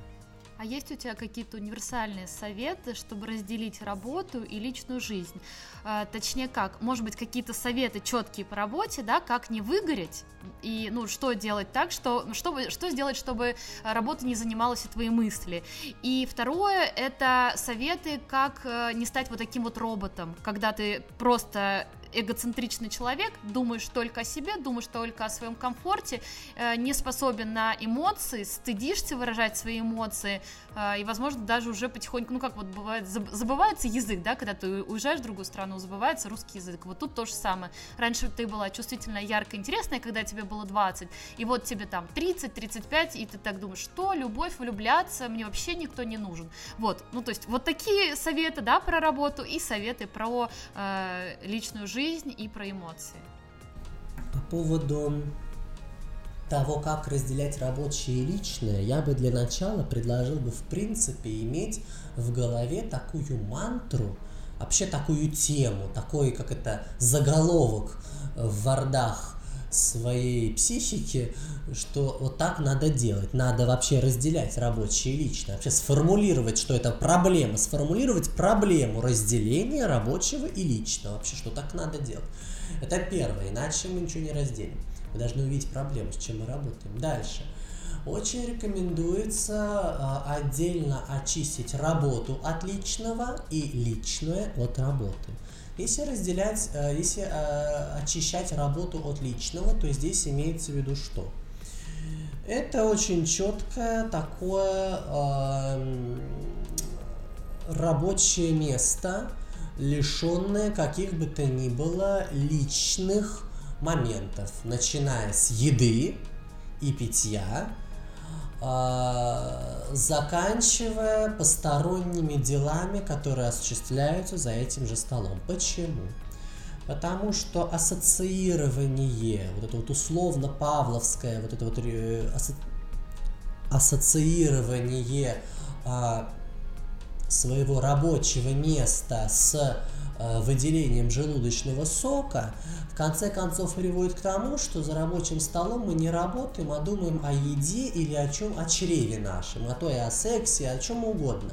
А есть у тебя какие-то универсальные советы, чтобы разделить работу и личную жизнь? А, точнее как, может быть, какие-то советы четкие по работе, да, как не выгореть и, ну, что делать так, что, что, что сделать, чтобы работа не занималась и твои мысли. И второе, это советы, как э, не стать вот таким вот роботом, когда ты просто эгоцентричный человек, думаешь только о себе, думаешь только о своем комфорте, э, не способен на эмоции, стыдишься выражать свои эмоции, э, и, возможно, даже уже потихоньку, ну, как вот бывает, забывается язык, да, когда ты уезжаешь в другую страну, забывается русский язык. Вот тут то же самое. Раньше ты была чувствительная, яркая, интересная, когда тебе было 20, и вот тебе там 30, 35, и ты так думаешь, что любовь, влюбляться, мне вообще никто не нужен. Вот, ну, то есть вот такие советы, да, про работу и советы про э, личную жизнь, жизнь и про эмоции. По поводу того, как разделять рабочее и личное, я бы для начала предложил бы в принципе иметь в голове такую мантру, вообще такую тему, такой, как это, заголовок в вардах своей психики, что вот так надо делать. Надо вообще разделять рабочее и личное. Вообще сформулировать, что это проблема. Сформулировать проблему разделения рабочего и личного. Вообще, что так надо делать. Это первое, иначе мы ничего не разделим. Мы должны увидеть проблему, с чем мы работаем. Дальше. Очень рекомендуется э, отдельно очистить работу от личного и личное от работы. Если разделять, э, если э, очищать работу от личного, то здесь имеется в виду что? Это очень четкое такое э, рабочее место, лишенное каких бы то ни было личных моментов, начиная с еды и питья, заканчивая посторонними делами, которые осуществляются за этим же столом. Почему? Потому что ассоциирование, вот это вот условно павловское, вот это вот э, ассоциирование а, своего рабочего места с а, выделением желудочного сока, конце концов приводит к тому, что за рабочим столом мы не работаем, а думаем о еде или о чем, о чреве нашем, а то и о сексе, о чем угодно.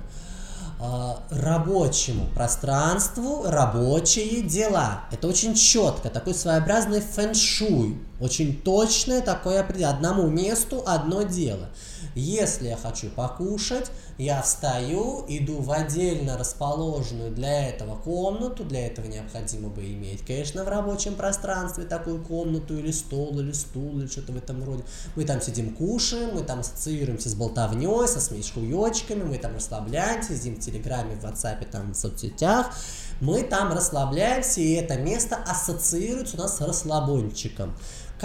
А, рабочему пространству рабочие дела. Это очень четко, такой своеобразный фэншуй, очень точное такое определение. Одному месту одно дело. Если я хочу покушать, я встаю, иду в отдельно расположенную для этого комнату, для этого необходимо бы иметь, конечно, в рабочем пространстве такую комнату или стол, или стул, или что-то в этом роде. Мы там сидим, кушаем, мы там ассоциируемся с болтовней, со смешкуёчками, мы там расслабляемся, сидим в Телеграме, в WhatsApp, там в соцсетях, мы там расслабляемся, и это место ассоциируется у нас с расслабончиком.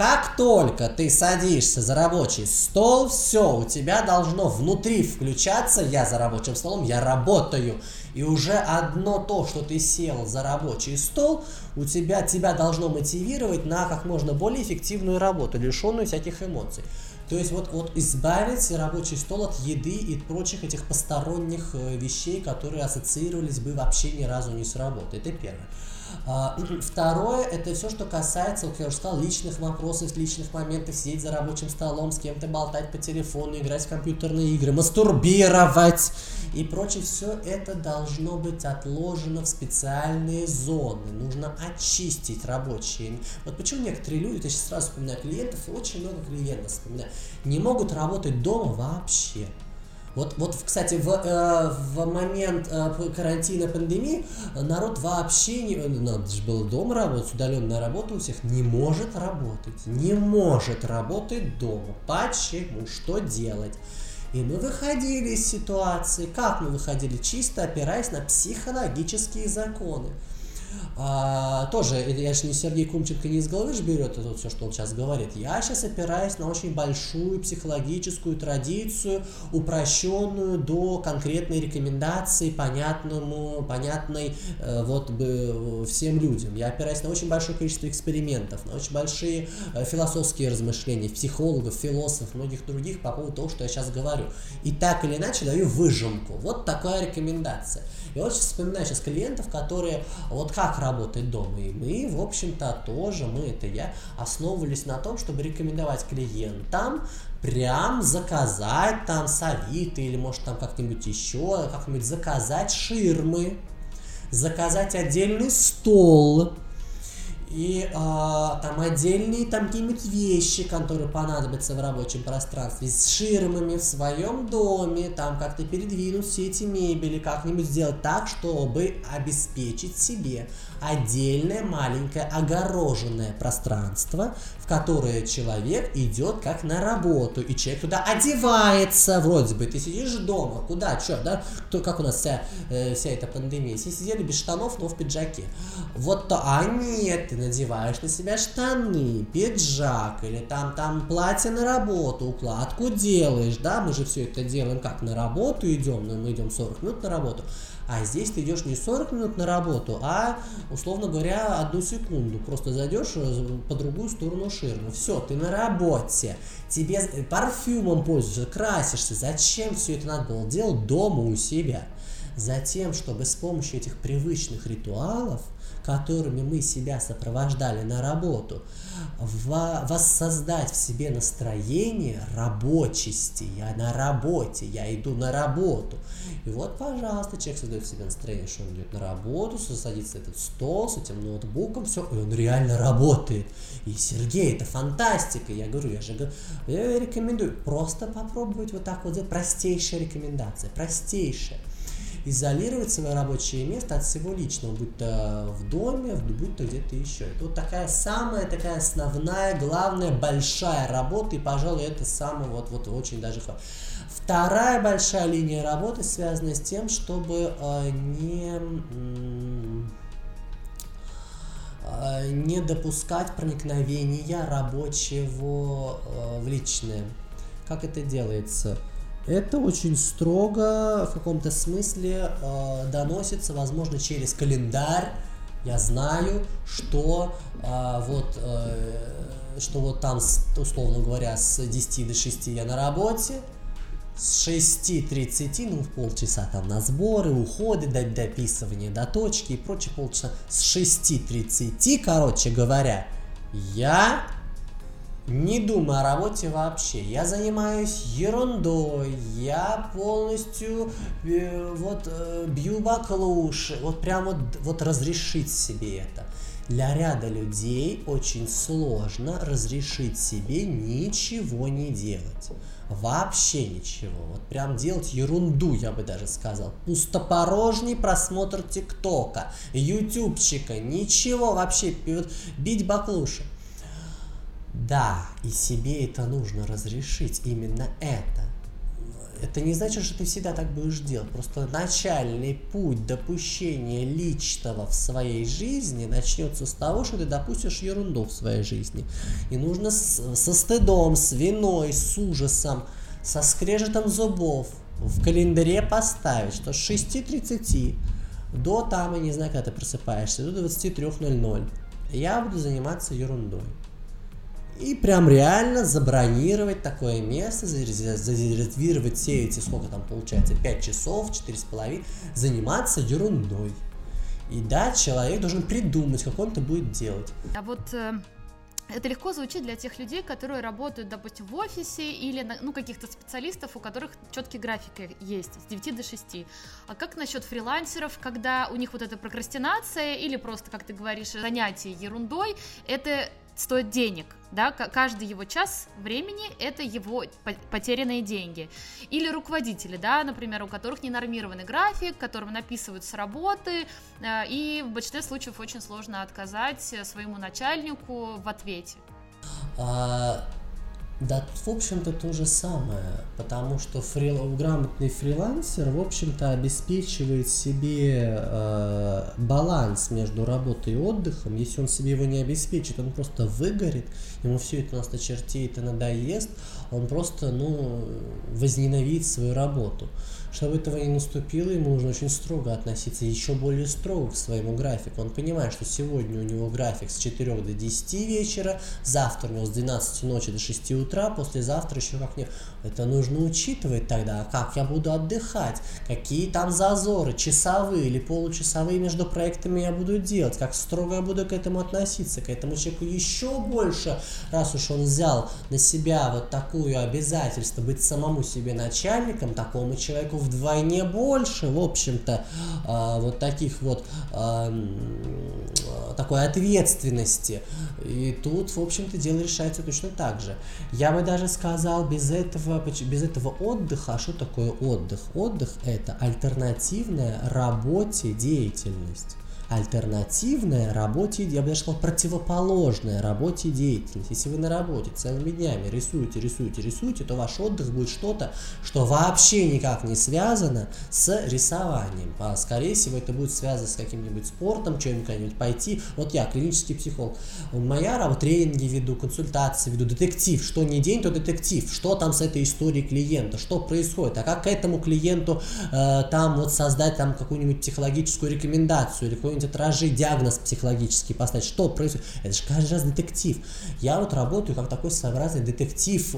Как только ты садишься за рабочий стол, все, у тебя должно внутри включаться, я за рабочим столом, я работаю. И уже одно то, что ты сел за рабочий стол, у тебя, тебя должно мотивировать на как можно более эффективную работу, лишенную всяких эмоций. То есть вот, вот избавить рабочий стол от еды и прочих этих посторонних э, вещей, которые ассоциировались бы вообще ни разу не с работой. Это первое. А, второе, это все, что касается, как я уже сказал, личных вопросов, личных моментов, сидеть за рабочим столом, с кем-то болтать по телефону, играть в компьютерные игры, мастурбировать и прочее. Все это должно быть отложено в специальные зоны. Нужно очистить рабочие. Вот почему некоторые люди, я сейчас сразу вспоминаю клиентов, очень много клиентов вспоминаю, не могут работать дома вообще. Вот, вот, кстати, в, э, в момент э, карантина, пандемии народ вообще не... Э, надо же было дома работать, удаленная работа у всех не может работать. Не может работать дома. Почему? Что делать? И мы выходили из ситуации. Как мы выходили? Чисто опираясь на психологические законы. А, тоже, я же не Сергей Кумченко не из головы же берет это вот все, что он сейчас говорит. Я сейчас опираюсь на очень большую психологическую традицию, упрощенную до конкретной рекомендации, понятному, понятной э, вот бы всем людям. Я опираюсь на очень большое количество экспериментов, на очень большие э, философские размышления, психологов, философов, многих других по поводу того, что я сейчас говорю. И так или иначе даю выжимку. Вот такая рекомендация. Я очень вспоминаю сейчас клиентов, которые вот как работать дома. И мы, в общем-то, тоже, мы, это я, основывались на том, чтобы рекомендовать клиентам прям заказать там совиты или может там как-нибудь еще, как-нибудь заказать ширмы, заказать отдельный стол, и э, там отдельные там какие-нибудь вещи, которые понадобятся в рабочем пространстве, с ширмами в своем доме, там как-то передвинуть все эти мебели, как-нибудь сделать так, чтобы обеспечить себе отдельное маленькое огороженное пространство, которое человек идет как на работу, и человек туда одевается, вроде бы, ты сидишь дома, куда, что, да, кто, как у нас вся, э, вся эта пандемия, все сидели без штанов, но в пиджаке. Вот то, а нет, ты надеваешь на себя штаны, пиджак, или там, там платье на работу, укладку делаешь, да, мы же все это делаем как, на работу идем, но мы идем 40 минут на работу, а здесь ты идешь не 40 минут на работу, а, условно говоря, одну секунду. Просто зайдешь э, по другую сторону ширмы. Все, ты на работе. Тебе парфюмом пользуешься, красишься. Зачем все это надо было делать дома у себя? Затем, чтобы с помощью этих привычных ритуалов – которыми мы себя сопровождали на работу, воссоздать в себе настроение рабочести. Я на работе, я иду на работу. И вот, пожалуйста, человек создает в себе настроение, что он идет на работу, садится этот стол с этим ноутбуком, все, и он реально работает. И Сергей, это фантастика. Я говорю, я же я рекомендую просто попробовать вот так вот. Простейшая рекомендация, простейшая изолировать свое рабочее место от всего личного, будь то в доме, будь то где-то еще. Это вот такая самая такая основная, главная, большая работа, и, пожалуй, это самое вот, вот очень даже Вторая большая линия работы связана с тем, чтобы э, не, э, не допускать проникновения рабочего э, в личное. Как это делается? Это очень строго в каком-то смысле э, доносится, возможно, через календарь. Я знаю, что э, вот э, что вот там, условно говоря, с 10 до 6 я на работе, с 6.30, ну, в полчаса там на сборы, уходы, до дописывание до точки и прочее полчаса. С 6.30, короче говоря, я не думаю о работе вообще. Я занимаюсь ерундой, я полностью э, вот э, бью баклуши, вот прям вот, вот разрешить себе это. Для ряда людей очень сложно разрешить себе ничего не делать. Вообще ничего. Вот прям делать ерунду, я бы даже сказал. Пустопорожний просмотр ТикТока, Ютубчика, ничего вообще. Бить баклуши. Да, и себе это нужно разрешить, именно это это не значит, что ты всегда так будешь делать. Просто начальный путь допущения личного в своей жизни начнется с того, что ты допустишь ерунду в своей жизни. И нужно с, со стыдом, с виной, с ужасом, со скрежетом зубов в календаре поставить, что с 6.30 до там, я не знаю, когда ты просыпаешься, до 23.00 я буду заниматься ерундой и прям реально забронировать такое место, зарезервировать все эти, сколько там получается, 5 часов, 4,5, заниматься ерундой. И да, человек должен придумать, как он это будет делать. А вот э, это легко звучит для тех людей, которые работают, допустим, в офисе или ну, каких-то специалистов, у которых четкий график есть с 9 до 6. А как насчет фрилансеров, когда у них вот эта прокрастинация или просто, как ты говоришь, занятие ерундой, это стоит денег, да, каждый его час времени – это его потерянные деньги. Или руководители, да, например, у которых ненормированный график, которым написывают с работы, э, и в большинстве случаев очень сложно отказать своему начальнику в ответе. А, да, в общем-то, то же самое, потому что фрил... грамотный фрилансер, в общем-то, обеспечивает себе э, баланс между работой и отдыхом. Если он себе его не обеспечит, он просто выгорит, ему все это нас начертеет и надоест, он просто, ну, возненавидит свою работу. Чтобы этого не наступило, ему нужно очень строго относиться, еще более строго к своему графику. Он понимает, что сегодня у него график с 4 до 10 вечера, завтра у него с 12 ночи до 6 утра, послезавтра еще как нет. Это нужно учитывать тогда, как я буду отдыхать, какие там зазоры, часовые или получасовые между проектами я буду делать, как строго я буду к этому относиться, к этому человеку еще больше, раз уж он взял на себя вот такую обязательство быть самому себе начальником, такому человеку вдвойне больше, в общем-то, э, вот таких вот э, такой ответственности. И тут, в общем-то, дело решается точно так же. Я бы даже сказал, без этого, без этого отдыха, а что такое отдых? Отдых – это альтернативная работе деятельность альтернативная работе, я бы даже сказал, противоположная работе деятельность. Если вы на работе целыми днями рисуете, рисуете, рисуете, то ваш отдых будет что-то, что вообще никак не связано с рисованием. А скорее всего это будет связано с каким-нибудь спортом, чем-нибудь пойти. Вот я, клинический психолог, моя работа, тренинги веду, консультации веду, детектив, что не день, то детектив, что там с этой историей клиента, что происходит, а как к этому клиенту э, там вот создать там какую-нибудь психологическую рекомендацию или какой-нибудь какой-нибудь диагноз психологический поставить, что происходит. Это же каждый раз детектив. Я вот работаю как такой своеобразный детектив,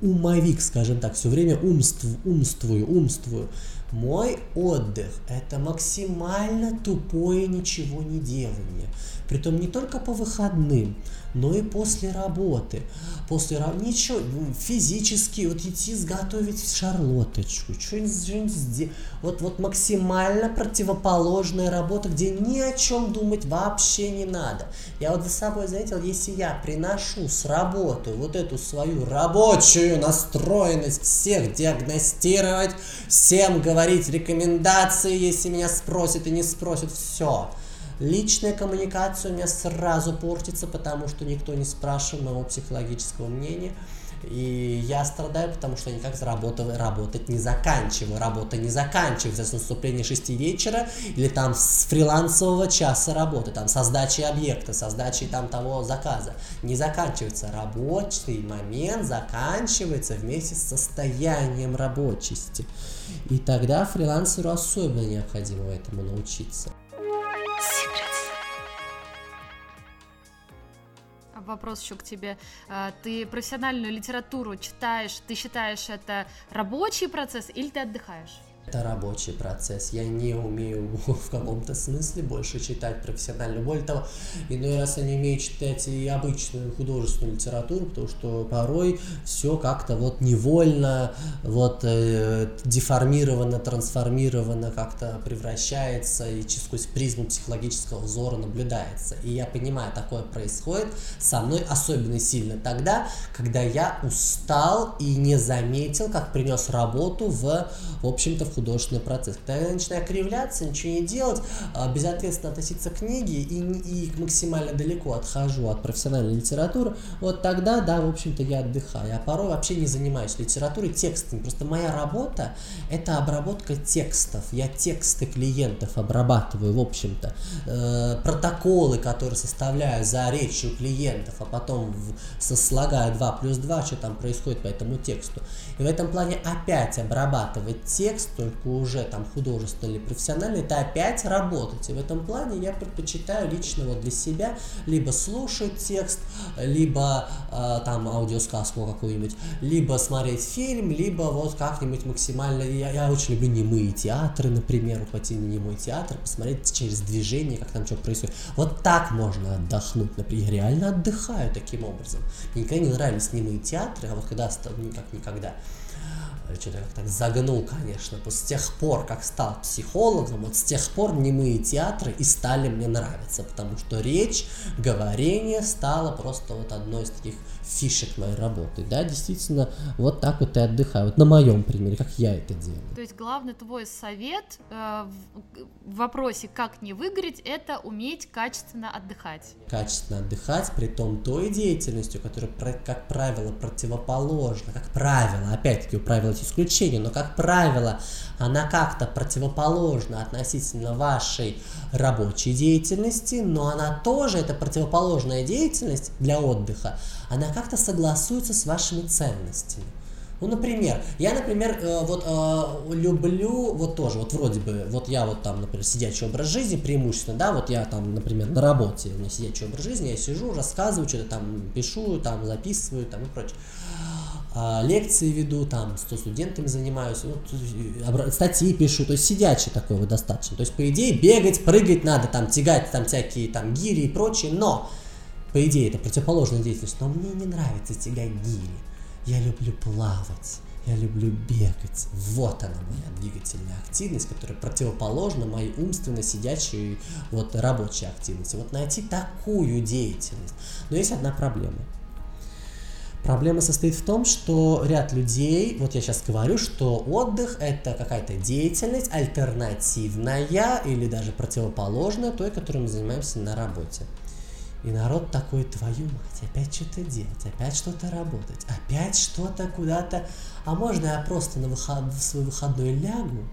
умовик, скажем так, все время умств, умствую, умствую. Мой отдых – это максимально тупое ничего не делание. Притом не только по выходным, но и после работы. После работы, ничего, физически, вот идти сготовить шарлоточку, что-нибудь сделать. Вот, вот максимально противоположная работа, где ни о чем думать вообще не надо. Я вот за собой заметил, если я приношу с работы вот эту свою рабочую настроенность всех диагностировать, всем говорить рекомендации, если меня спросят и не спросят, все – Личная коммуникация у меня сразу портится, потому что никто не спрашивает моего психологического мнения. И я страдаю, потому что никак заработав, работать не заканчиваю. Работа не заканчивается с наступления 6 вечера или там с фрилансового часа работы, там со сдачи объекта, со сдачей там того заказа. Не заканчивается. Рабочий момент заканчивается вместе с состоянием рабочести. И тогда фрилансеру особенно необходимо этому научиться. Вопрос еще к тебе. А, ты профессиональную литературу читаешь, ты считаешь это рабочий процесс или ты отдыхаешь? Это рабочий процесс. Я не умею в каком-то смысле больше читать профессионально. Более того, иной раз я не умею читать и обычную художественную литературу, потому что порой все как-то вот невольно, вот э, деформировано, трансформировано, как-то превращается и сквозь призму психологического взора наблюдается. И я понимаю, такое происходит со мной особенно сильно тогда, когда я устал и не заметил, как принес работу в, в общем-то, в художественный процесс. Когда я начинаю кривляться, ничего не делать, а, безответственно относиться к книге и, и максимально далеко отхожу от профессиональной литературы, вот тогда, да, в общем-то, я отдыхаю. А порой вообще не занимаюсь литературой, текстами. Просто моя работа – это обработка текстов. Я тексты клиентов обрабатываю, в общем-то. Э, протоколы, которые составляю за речью клиентов, а потом в, сослагаю 2 плюс 2, что там происходит по этому тексту. И в этом плане опять обрабатывать текст, только уже там художественно или профессионально, это опять работать. И в этом плане я предпочитаю лично вот для себя либо слушать текст, либо э, там аудиосказку какую-нибудь, либо смотреть фильм, либо вот как-нибудь максимально... Я, я очень люблю немые театры, например, на немой театр, посмотреть через движение, как там что происходит. Вот так можно отдохнуть, например. Я реально отдыхаю таким образом. Мне никогда не нравились немые театры, а вот когда, ну, как никогда, что-то как так загнул, конечно. с тех пор, как стал психологом, вот с тех пор немые театры и стали мне нравиться, потому что речь, говорение стало просто вот одной из таких фишек моей работы. Да, действительно, вот так вот и отдыхаю. Вот на моем примере, как я это делаю. То есть главный твой совет э, в вопросе, как не выгореть, это уметь качественно отдыхать. Качественно отдыхать, при том той деятельностью, которая, как правило, противоположна. Как правило, опять-таки, у правил есть исключения, но, как правило, она как-то противоположна относительно вашей рабочей деятельности, но она тоже, это противоположная деятельность для отдыха, она как-то согласуется с вашими ценностями. Ну, например, я, например, э, вот э, люблю, вот тоже, вот вроде бы, вот я вот там, например, сидячий образ жизни преимущественно, да, вот я там, например, на работе, у меня сидячий образ жизни, я сижу, рассказываю, что-то там пишу, там записываю, там и прочее. А, лекции веду, там, с студентами занимаюсь, вот, статьи пишу, то есть сидячий такой вот достаточно. То есть, по идее, бегать, прыгать надо, там, тягать там всякие там гири и прочее, но, по идее, это противоположная деятельность, но мне не нравится тягать гири. Я люблю плавать, я люблю бегать. Вот она моя двигательная активность, которая противоположна моей умственно сидячей вот рабочей активности. Вот найти такую деятельность. Но есть одна проблема – Проблема состоит в том, что ряд людей, вот я сейчас говорю, что отдых это какая-то деятельность альтернативная или даже противоположная той, которой мы занимаемся на работе. И народ такой, твою мать, опять что-то делать, опять что-то работать, опять что-то куда-то. А можно я просто на выход... в свой выходной лягу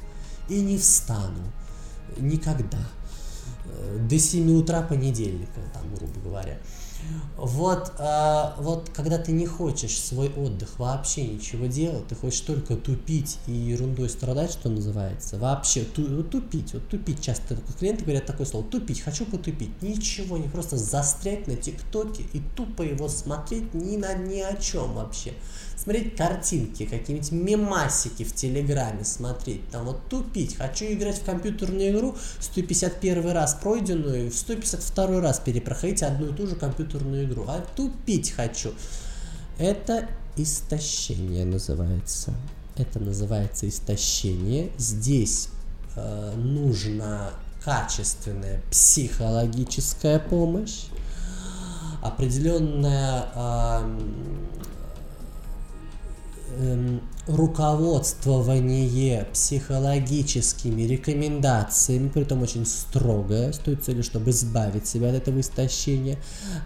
и не встану никогда. Э, до 7 утра понедельника, там, грубо говоря. Вот, э, вот когда ты не хочешь свой отдых вообще ничего делать, ты хочешь только тупить и ерундой страдать, что называется, вообще ту, тупить, вот тупить, часто клиенты говорят такое слово, тупить, хочу потупить, ничего, не просто застрять на ТикТоке и тупо его смотреть ни на ни о чем вообще. Смотреть картинки, какие-нибудь мемасики в Телеграме смотреть, там вот тупить. Хочу играть в компьютерную игру 151 раз пройденную, в 152 раз перепроходить одну и ту же компьютерную игру. А тупить хочу. Это истощение называется. Это называется истощение. Здесь э, нужна качественная психологическая помощь, определенная э, эм, руководствование психологическими рекомендациями, при этом очень строгое, с той целью, чтобы избавить себя от этого истощения,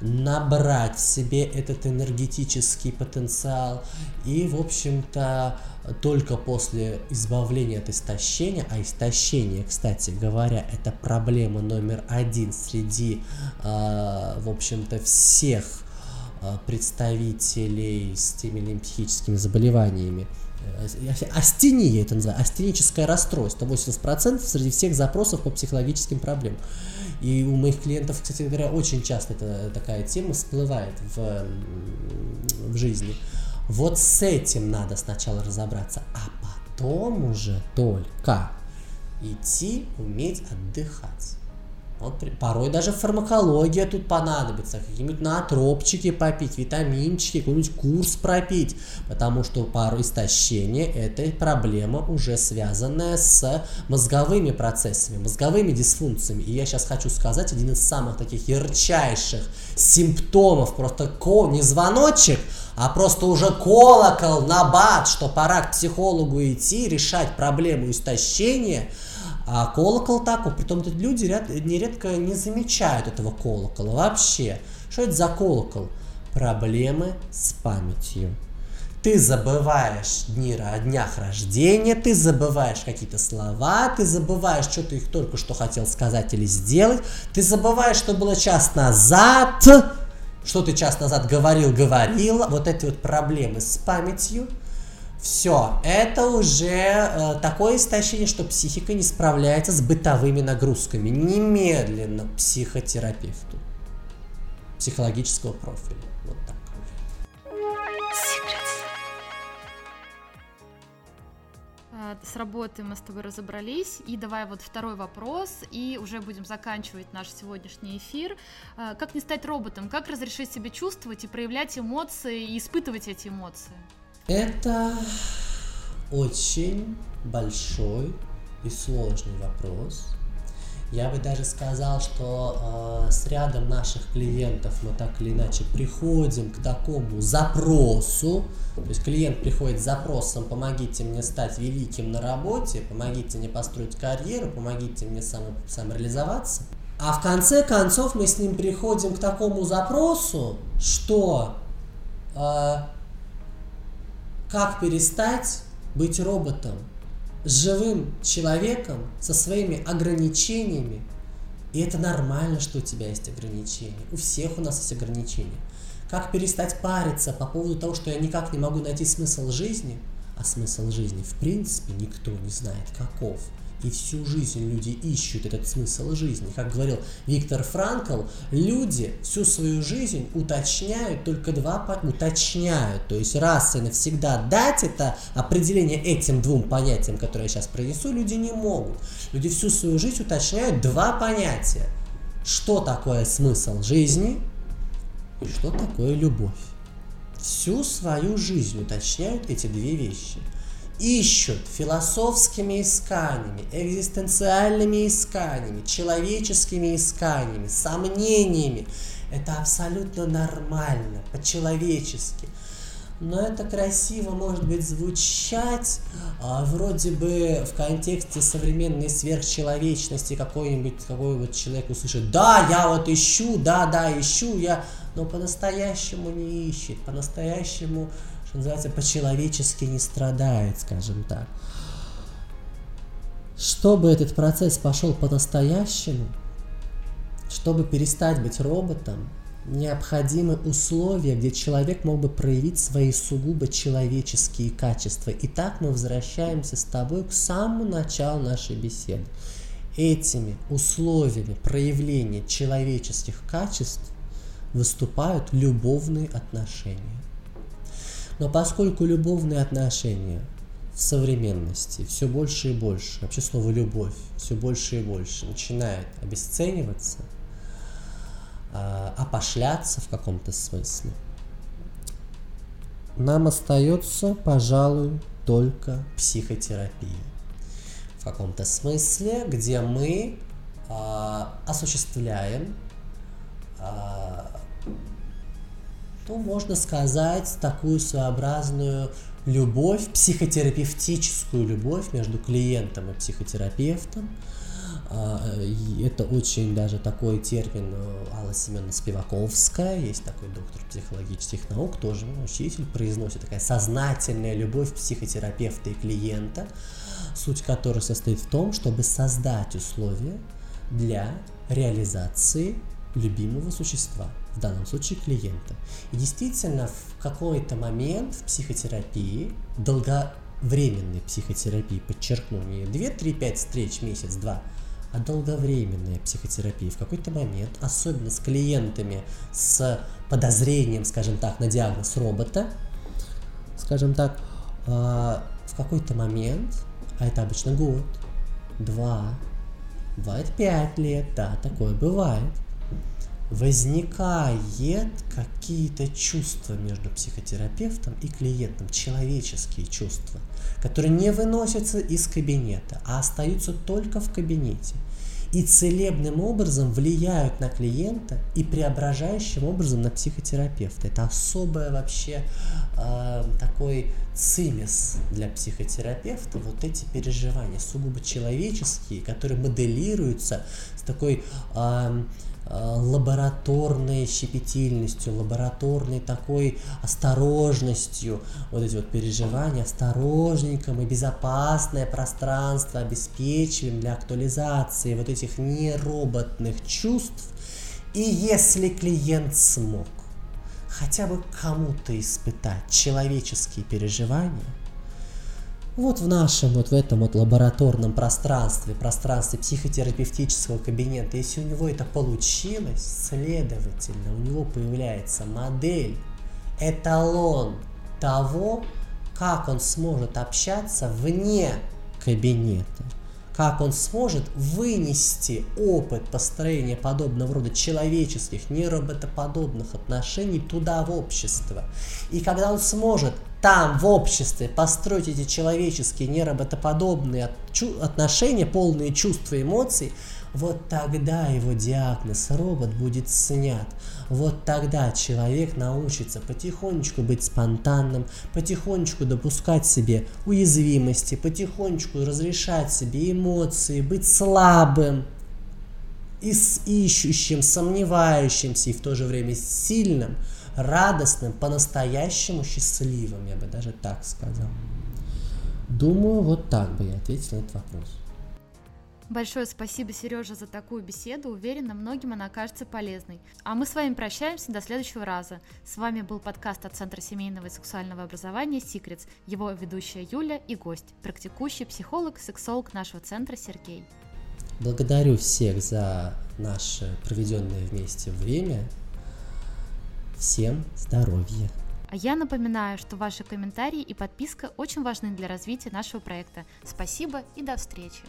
набрать себе этот энергетический потенциал и, в общем-то, только после избавления от истощения, а истощение, кстати говоря, это проблема номер один среди, э, в общем-то, всех представителей с теми или психическими заболеваниями. Э, астения это называется, астеническое расстройство, 80% среди всех запросов по психологическим проблемам. И у моих клиентов, кстати говоря, очень часто эта такая тема всплывает в, в жизни. Вот с этим надо сначала разобраться, а том уже только идти уметь отдыхать. Вот, порой даже фармакология тут понадобится, какие-нибудь натропчики попить, витаминчики, какой-нибудь курс пропить, потому что порой истощение – это проблема уже связанная с мозговыми процессами, мозговыми дисфункциями. И я сейчас хочу сказать один из самых таких ярчайших симптомов, просто ко, не звоночек, а просто уже колокол на бат, что пора к психологу идти, решать проблему истощения – а колокол такой, притом люди ряд, нередко не замечают этого колокола вообще. Что это за колокол? Проблемы с памятью. Ты забываешь дни о днях рождения, ты забываешь какие-то слова, ты забываешь, что ты их только что хотел сказать или сделать, ты забываешь, что было час назад, что ты час назад говорил, говорила. Вот эти вот проблемы с памятью – все, это уже э, такое истощение, что психика не справляется с бытовыми нагрузками. Немедленно психотерапевту психологического профиля. Вот так. Э, с работы мы с тобой разобрались. И давай вот второй вопрос, и уже будем заканчивать наш сегодняшний эфир. Э, как не стать роботом? Как разрешить себе чувствовать и проявлять эмоции, и испытывать эти эмоции? Это очень большой и сложный вопрос. Я бы даже сказал, что э, с рядом наших клиентов мы так или иначе приходим к такому запросу. То есть клиент приходит с запросом «помогите мне стать великим на работе», «помогите мне построить карьеру», «помогите мне само, самореализоваться». А в конце концов мы с ним приходим к такому запросу, что э, как перестать быть роботом, живым человеком со своими ограничениями. И это нормально, что у тебя есть ограничения. У всех у нас есть ограничения. Как перестать париться по поводу того, что я никак не могу найти смысл жизни, а смысл жизни в принципе никто не знает каков. И всю жизнь люди ищут этот смысл жизни. Как говорил Виктор Франкл, люди всю свою жизнь уточняют только два уточняют. То есть раз и навсегда дать это определение этим двум понятиям, которые я сейчас принесу, люди не могут. Люди всю свою жизнь уточняют два понятия. Что такое смысл жизни и что такое любовь. Всю свою жизнь уточняют эти две вещи – ищут философскими исканиями, экзистенциальными исканиями, человеческими исканиями, сомнениями. Это абсолютно нормально, по-человечески. Но это красиво, может быть, звучать а, вроде бы в контексте современной сверхчеловечности какой-нибудь какой-нибудь человек услышит, да, я вот ищу, да, да, ищу, я, но по-настоящему не ищет, по-настоящему называется, по-человечески не страдает, скажем так. Чтобы этот процесс пошел по-настоящему, чтобы перестать быть роботом, необходимы условия, где человек мог бы проявить свои сугубо человеческие качества. И так мы возвращаемся с тобой к самому началу нашей беседы. Этими условиями проявления человеческих качеств выступают любовные отношения. Но поскольку любовные отношения в современности все больше и больше, вообще слово любовь все больше и больше начинает обесцениваться, э, опошляться в каком-то смысле, нам остается, пожалуй, только психотерапия. В каком-то смысле, где мы э, осуществляем э, то можно сказать такую своеобразную любовь, психотерапевтическую любовь между клиентом и психотерапевтом. А, это очень даже такой термин э, Алла Семеновна Спиваковская, есть такой доктор психологических наук, тоже учитель, произносит такая сознательная любовь психотерапевта и клиента, суть которой состоит в том, чтобы создать условия для реализации любимого существа – в данном случае клиента. И действительно, в какой-то момент в психотерапии, долговременной психотерапии, подчеркну, не 2, 3, 5 встреч, месяц, два, а долговременная психотерапия в какой-то момент, особенно с клиентами с подозрением, скажем так, на диагноз робота, скажем так, а, в какой-то момент, а это обычно год, два, бывает пять лет, да, такое бывает, возникает какие-то чувства между психотерапевтом и клиентом, человеческие чувства, которые не выносятся из кабинета, а остаются только в кабинете и целебным образом влияют на клиента и преображающим образом на психотерапевта. Это особое вообще э, такой цимис для психотерапевта, вот эти переживания сугубо человеческие, которые моделируются с такой э, лабораторной щепетильностью, лабораторной такой осторожностью, вот эти вот переживания, осторожненько мы безопасное пространство обеспечиваем для актуализации вот этих нероботных чувств. И если клиент смог хотя бы кому-то испытать человеческие переживания – вот в нашем, вот в этом вот лабораторном пространстве, пространстве психотерапевтического кабинета, если у него это получилось, следовательно, у него появляется модель, эталон того, как он сможет общаться вне кабинета, как он сможет вынести опыт построения подобного рода человеческих, нероботоподобных отношений туда, в общество. И когда он сможет там, в обществе, построить эти человеческие, нероботоподобные отношения, полные чувств и эмоций, вот тогда его диагноз робот будет снят. Вот тогда человек научится потихонечку быть спонтанным, потихонечку допускать себе уязвимости, потихонечку разрешать себе эмоции, быть слабым, и с ищущим, сомневающимся и в то же время сильным – радостным, по-настоящему счастливым, я бы даже так сказал. Думаю, вот так бы я ответил на этот вопрос. Большое спасибо, Сережа, за такую беседу. Уверена, многим она окажется полезной. А мы с вами прощаемся до следующего раза. С вами был подкаст от Центра семейного и сексуального образования «Секретс», его ведущая Юля и гость, практикующий психолог, сексолог нашего центра Сергей. Благодарю всех за наше проведенное вместе время. Всем здоровья! А я напоминаю, что ваши комментарии и подписка очень важны для развития нашего проекта. Спасибо и до встречи!